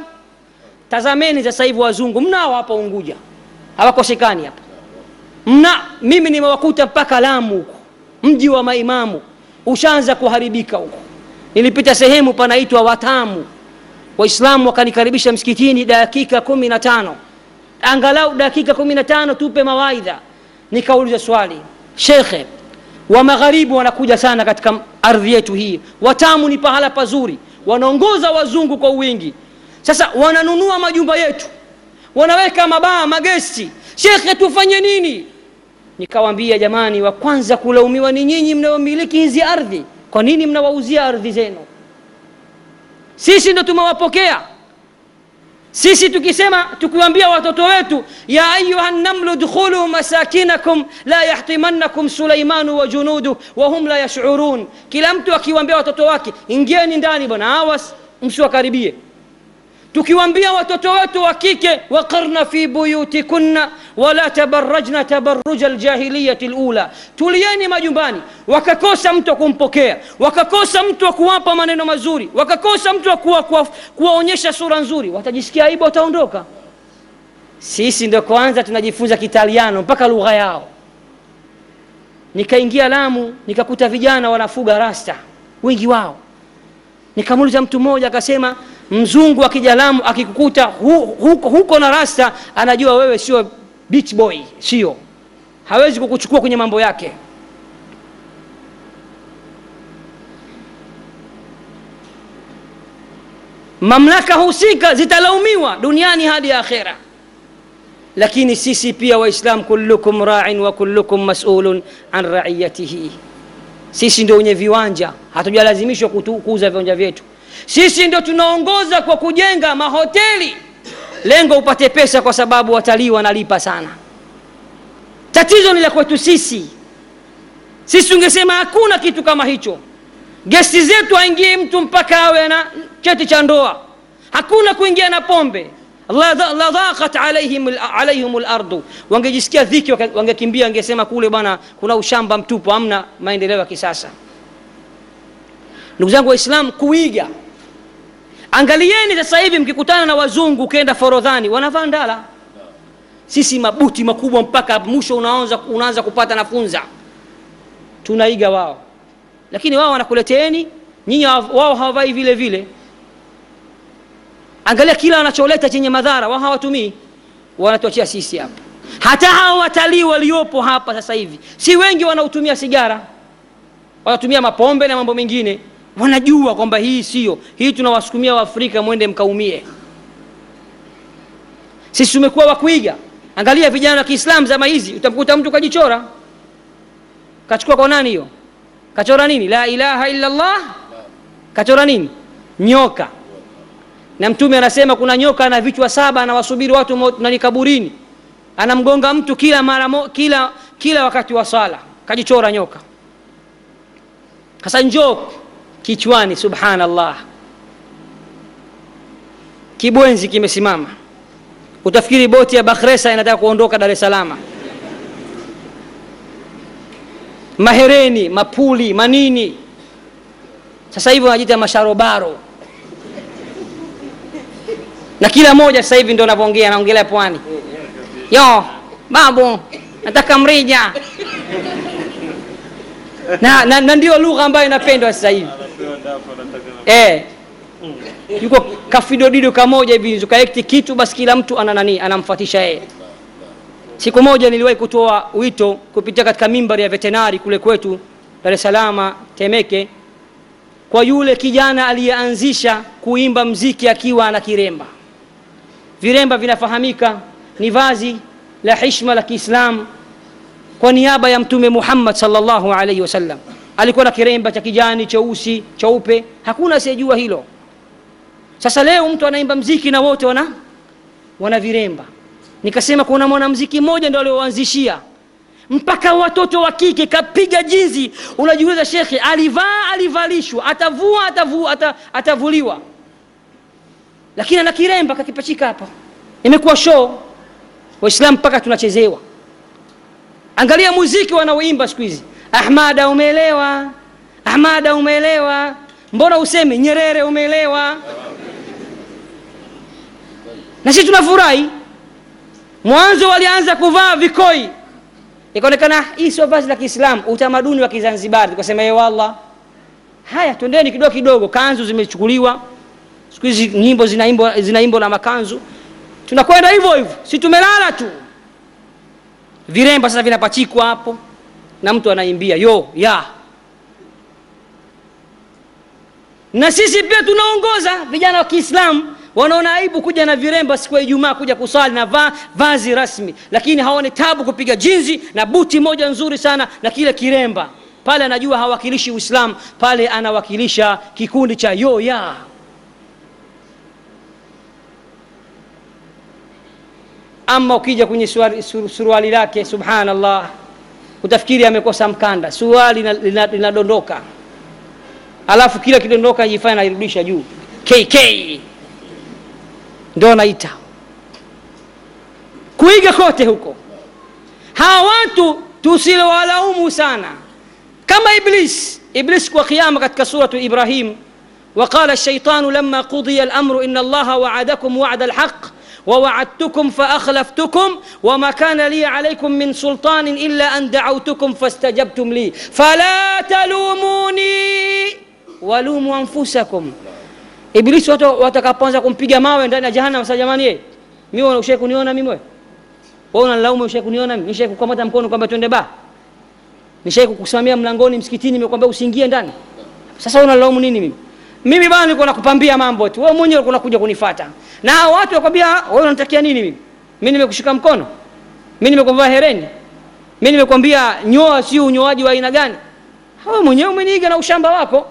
A: Tazameni sasa hivi wazungu mnao hapa unguja. Hawakosekani hapa. Mna mimi nimewakuta mpaka lamu huko mji wa maimamu. Ushaanza kuharibika huko. Nilipita sehemu panaitwa watamu. Waislamu wakanikaribisha msikitini dakika kumi na tano angalau dakika kumi na tano tupe mawaidha. Nikauliza swali. Shekhe wa magharibi wanakuja sana katika ardhi yetu hii. Watamu ni pahala pazuri. Wanaongoza wazungu kwa wingi. Sasa wananunua majumba yetu. Wanaweka mabaa magesti. Shekhe tufanye nini? Nikawambia jamani wa kwanza kulaumiwa ni nyinyi mnayomiliki hizi ardhi. Kwa nini mnawauzia ardhi zenu? Sisi ndo tumewapokea sisi tukisema tukiwambia watoto wetu ya ayuha namlu dkhulu masakinakum la yahtimannakum sulaimanu wa junudu wahum la yashurun. Kila mtu akiwambia watoto wake ingieni ndani bwana awas msiwakaribie tukiwambia watoto wetu wa kike waqarna fi buyutikunna wala tabarajna tabaruja ljahiliyati lula tulieni majumbani wakakosa mtu wa kumpokea wakakosa mtu wa kuwapa maneno mazuri wakakosa mtu wa kuwa, kuwa, sura nzuri. Watajisikia aibu wataondoka. Sisi ndo kwanza tunajifunza kitaliano mpaka lugha yao. Nikaingia lamu nikakuta vijana wanafuga rasta wengi wao nikamuuliza mtu mmoja akasema mzungu akija lamu akikukuta hu, huko, huko na rasta anajua wewe sio beach boy sio. Hawezi kukuchukua kwenye mambo yake. Mamlaka husika zitalaumiwa duniani hadi ya akhera. Lakini sisi pia waislam kullukum rain wa kullukum masulun an raiyatihi sisi ndio wenye viwanja hatujalazimishwa kuuza viwanja vyetu. Sisi ndio tunaongoza kwa kujenga mahoteli. Lengo upate pesa kwa sababu watalii wanalipa sana. Tatizo ni la kwetu sisi. Sisi ungesema hakuna kitu kama hicho. Gesti zetu aingie mtu mpaka awe na cheti cha ndoa. Hakuna kuingia na pombe ladhaqat alaihim, alaihim lardu wangejisikia dhiki wangekimbia wangesema kule bwana kuna ushamba mtupu amna maendeleo ya kisasa. Ndugu zangu waislamu kuiga. Angalieni sasa hivi mkikutana na wazungu ukienda forodhani wanavaa ndala. Sisi mabuti makubwa mpaka mwisho unaanza, unaanza kupata nafunza. Tunaiga wao. Lakini wao wanakuleteeni nyinyi wao hawavai vile vile angalia kila wanacholeta chenye madhara wao hawatumii. Wanatuachia sisi hapa. Hata hawa watalii waliopo hapa sasa hivi si wengi wanaotumia sigara. Wanatumia mapombe na mambo mengine. Wanajua kwamba hii sio hii tunawasukumia waafrika mwende mkaumie. Sisi tumekuwa wakuiga. Angalia vijana wa kiislam zama hizi utamkuta mtu kajichora. Kachukua kwa nani hiyo? Kachora nini? La ilaha illa llah kachora nini? Nyoka na mtume anasema kuna nyoka ana vichwa saba anawasubiri watu nani kaburini. Anamgonga mtu kila mara kila kila wakati wa sala kajichora nyoka. Sasa njoo kichwani subhanallah. Kibwenzi kimesimama. Utafikiri boti ya bakhresa inataka kuondoka dar es salama mahereni mapuli manini. Sasa hivi wanajiita masharobaro na kila moja sasa hivi ndo anavyoongea anaongelea pwani. Yo babu nataka mrija. Na, na, na ndio lugha ambayo inapendwa sasa hivi. Eh, yuko kafidodido kamoja hivi zukaekti kitu basi kila mtu ana nani anamfuatisha yeye. Siku moja niliwahi kutoa wito kupitia katika mimbari ya vetenari kule kwetu dar es salama temeke kwa yule kijana aliyeanzisha kuimba mziki akiwa ana kiremba viremba vinafahamika. Ni vazi la hishma la kiislam kwa niaba ya mtume muhammad salllahu alaihi wasallam alikuwa na kiremba cha kijani cheusi cheupe. Hakuna asiyejua hilo. Sasa leo mtu anaimba mziki na wote wana wana viremba. Nikasema kuna mwanamziki mmoja ndo alioanzishia. Mpaka watoto wa kike kapiga jinzi. Unajiuliza shekhe alivaa alivalishwa atavua atavu, ata, atavuliwa lakini ana kiremba kakipachika hapa imekuwa show. Waislamu mpaka tunachezewa. Angalia muziki wanaoimba siku hizi. Ahmada umeelewa? Ahmada umeelewa? Mbona useme nyerere umeelewa? Na sisi tunafurahi. Mwanzo walianza kuvaa vikoi. Ikaonekana hii sio vazi la kiislamu utamaduni wa kizanzibari. Tukasema ye wallah. Haya twendeni kidogo kidogo. Kanzu zimechukuliwa siku hizi nyimbo zinaimbwa zinaimbo na makanzu. Tunakwenda hivyo hivyo. Si tumelala tu. Viremba sasa vinapachikwa hapo. Na mtu anaimbia yo ya. Na sisi pia tunaongoza. Vijana wa kiislamu wanaona aibu kuja na viremba siku ya ijumaa kuja kusali na va, vazi rasmi. Lakini hawaone tabu kupiga jinzi na buti moja nzuri sana na kile kiremba. Pale anajua hawakilishi uislam pale anawakilisha kikundi cha yo Ama ukija kwenye suruali sur, lake subhanallah, utafikiri amekosa mkanda, suruali linadondoka, alafu kila kidondoka jifanya nairudisha juu. KK, ndo naita kuiga kote huko. Hawa watu tusiwalaumu sana, kama Iblis. Iblis kwa kiama katika suratu Ibrahim, waqala shaitanu lama qudiya al-amru allaha waadakum wa'da al-haqq ووعدتكم فاخلفتكم وما كان لي عليكم من سلطان الا ان دعوتكم فاستجبتم لي فلا تلوموني ولوموا انفسكم ibilisi watu watakapoanza kumpiga mawe ndani ya jahannam sasa jamani ye mimi ushai kuniona mimi wewe wewe unanilaumu ushai kuniona mimi nishai kukamata mkono kwamba twende ba nishai kukusimamia mlangoni msikitini nimekwambia usiingie ndani sasa unalaumu nini mimi Mimi bana nilikuwa nakupambia mambo tu. Wewe mwenyewe ulikuwa unakuja kunifuata. Na hao watu wakwambia wewe unanitakia nini mimi? Mimi nimekushika mkono. Mimi nimekuvaa hereni. Mimi nimekwambia nyoa sio unyoaji wa aina gani? Wewe mwenyewe umeniiga na ushamba wako.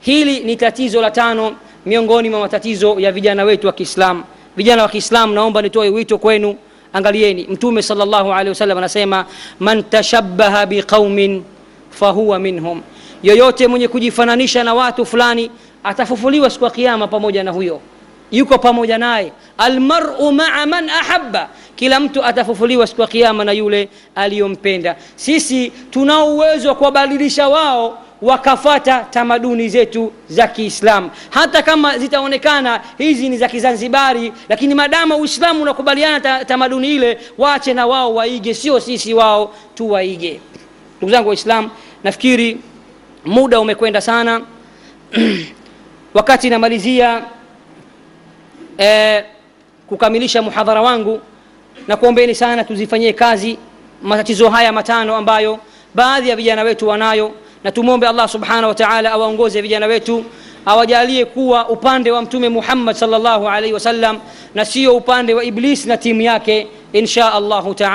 A: Hili ni tatizo la tano miongoni mwa matatizo ya vijana wetu wa kiislamu. Vijana wa kiislamu naomba nitoe wito kwenu. Angalieni mtume salllahu alaihi wasallam anasema man tashabaha biqaumin fahuwa minhum yoyote mwenye kujifananisha na watu fulani atafufuliwa siku ya kiama pamoja na huyo. Yuko pamoja naye. Almaru maa man ahabba. Kila mtu atafufuliwa siku ya kiama na yule aliyompenda. Sisi tunao uwezo wa kuwabadilisha wao wakafata tamaduni zetu za kiislamu. Hata kama zitaonekana hizi ni za kizanzibari lakini madama uislamu unakubaliana ta, tamaduni ile wache na wao waige. Sio sisi wao tuwaige. Ndugu zangu waislamu nafikiri muda umekwenda sana. Wakati namalizia eh, kukamilisha muhadhara wangu na kuombeni sana tuzifanyie kazi matatizo haya matano ambayo baadhi ya vijana wetu wanayo na tumwombe allah subhanahu wa taala awaongoze vijana wetu awajalie kuwa upande wa mtume muhammad salllahu alaihi wasallam na sio upande wa iblis na timu yake insha allahu taala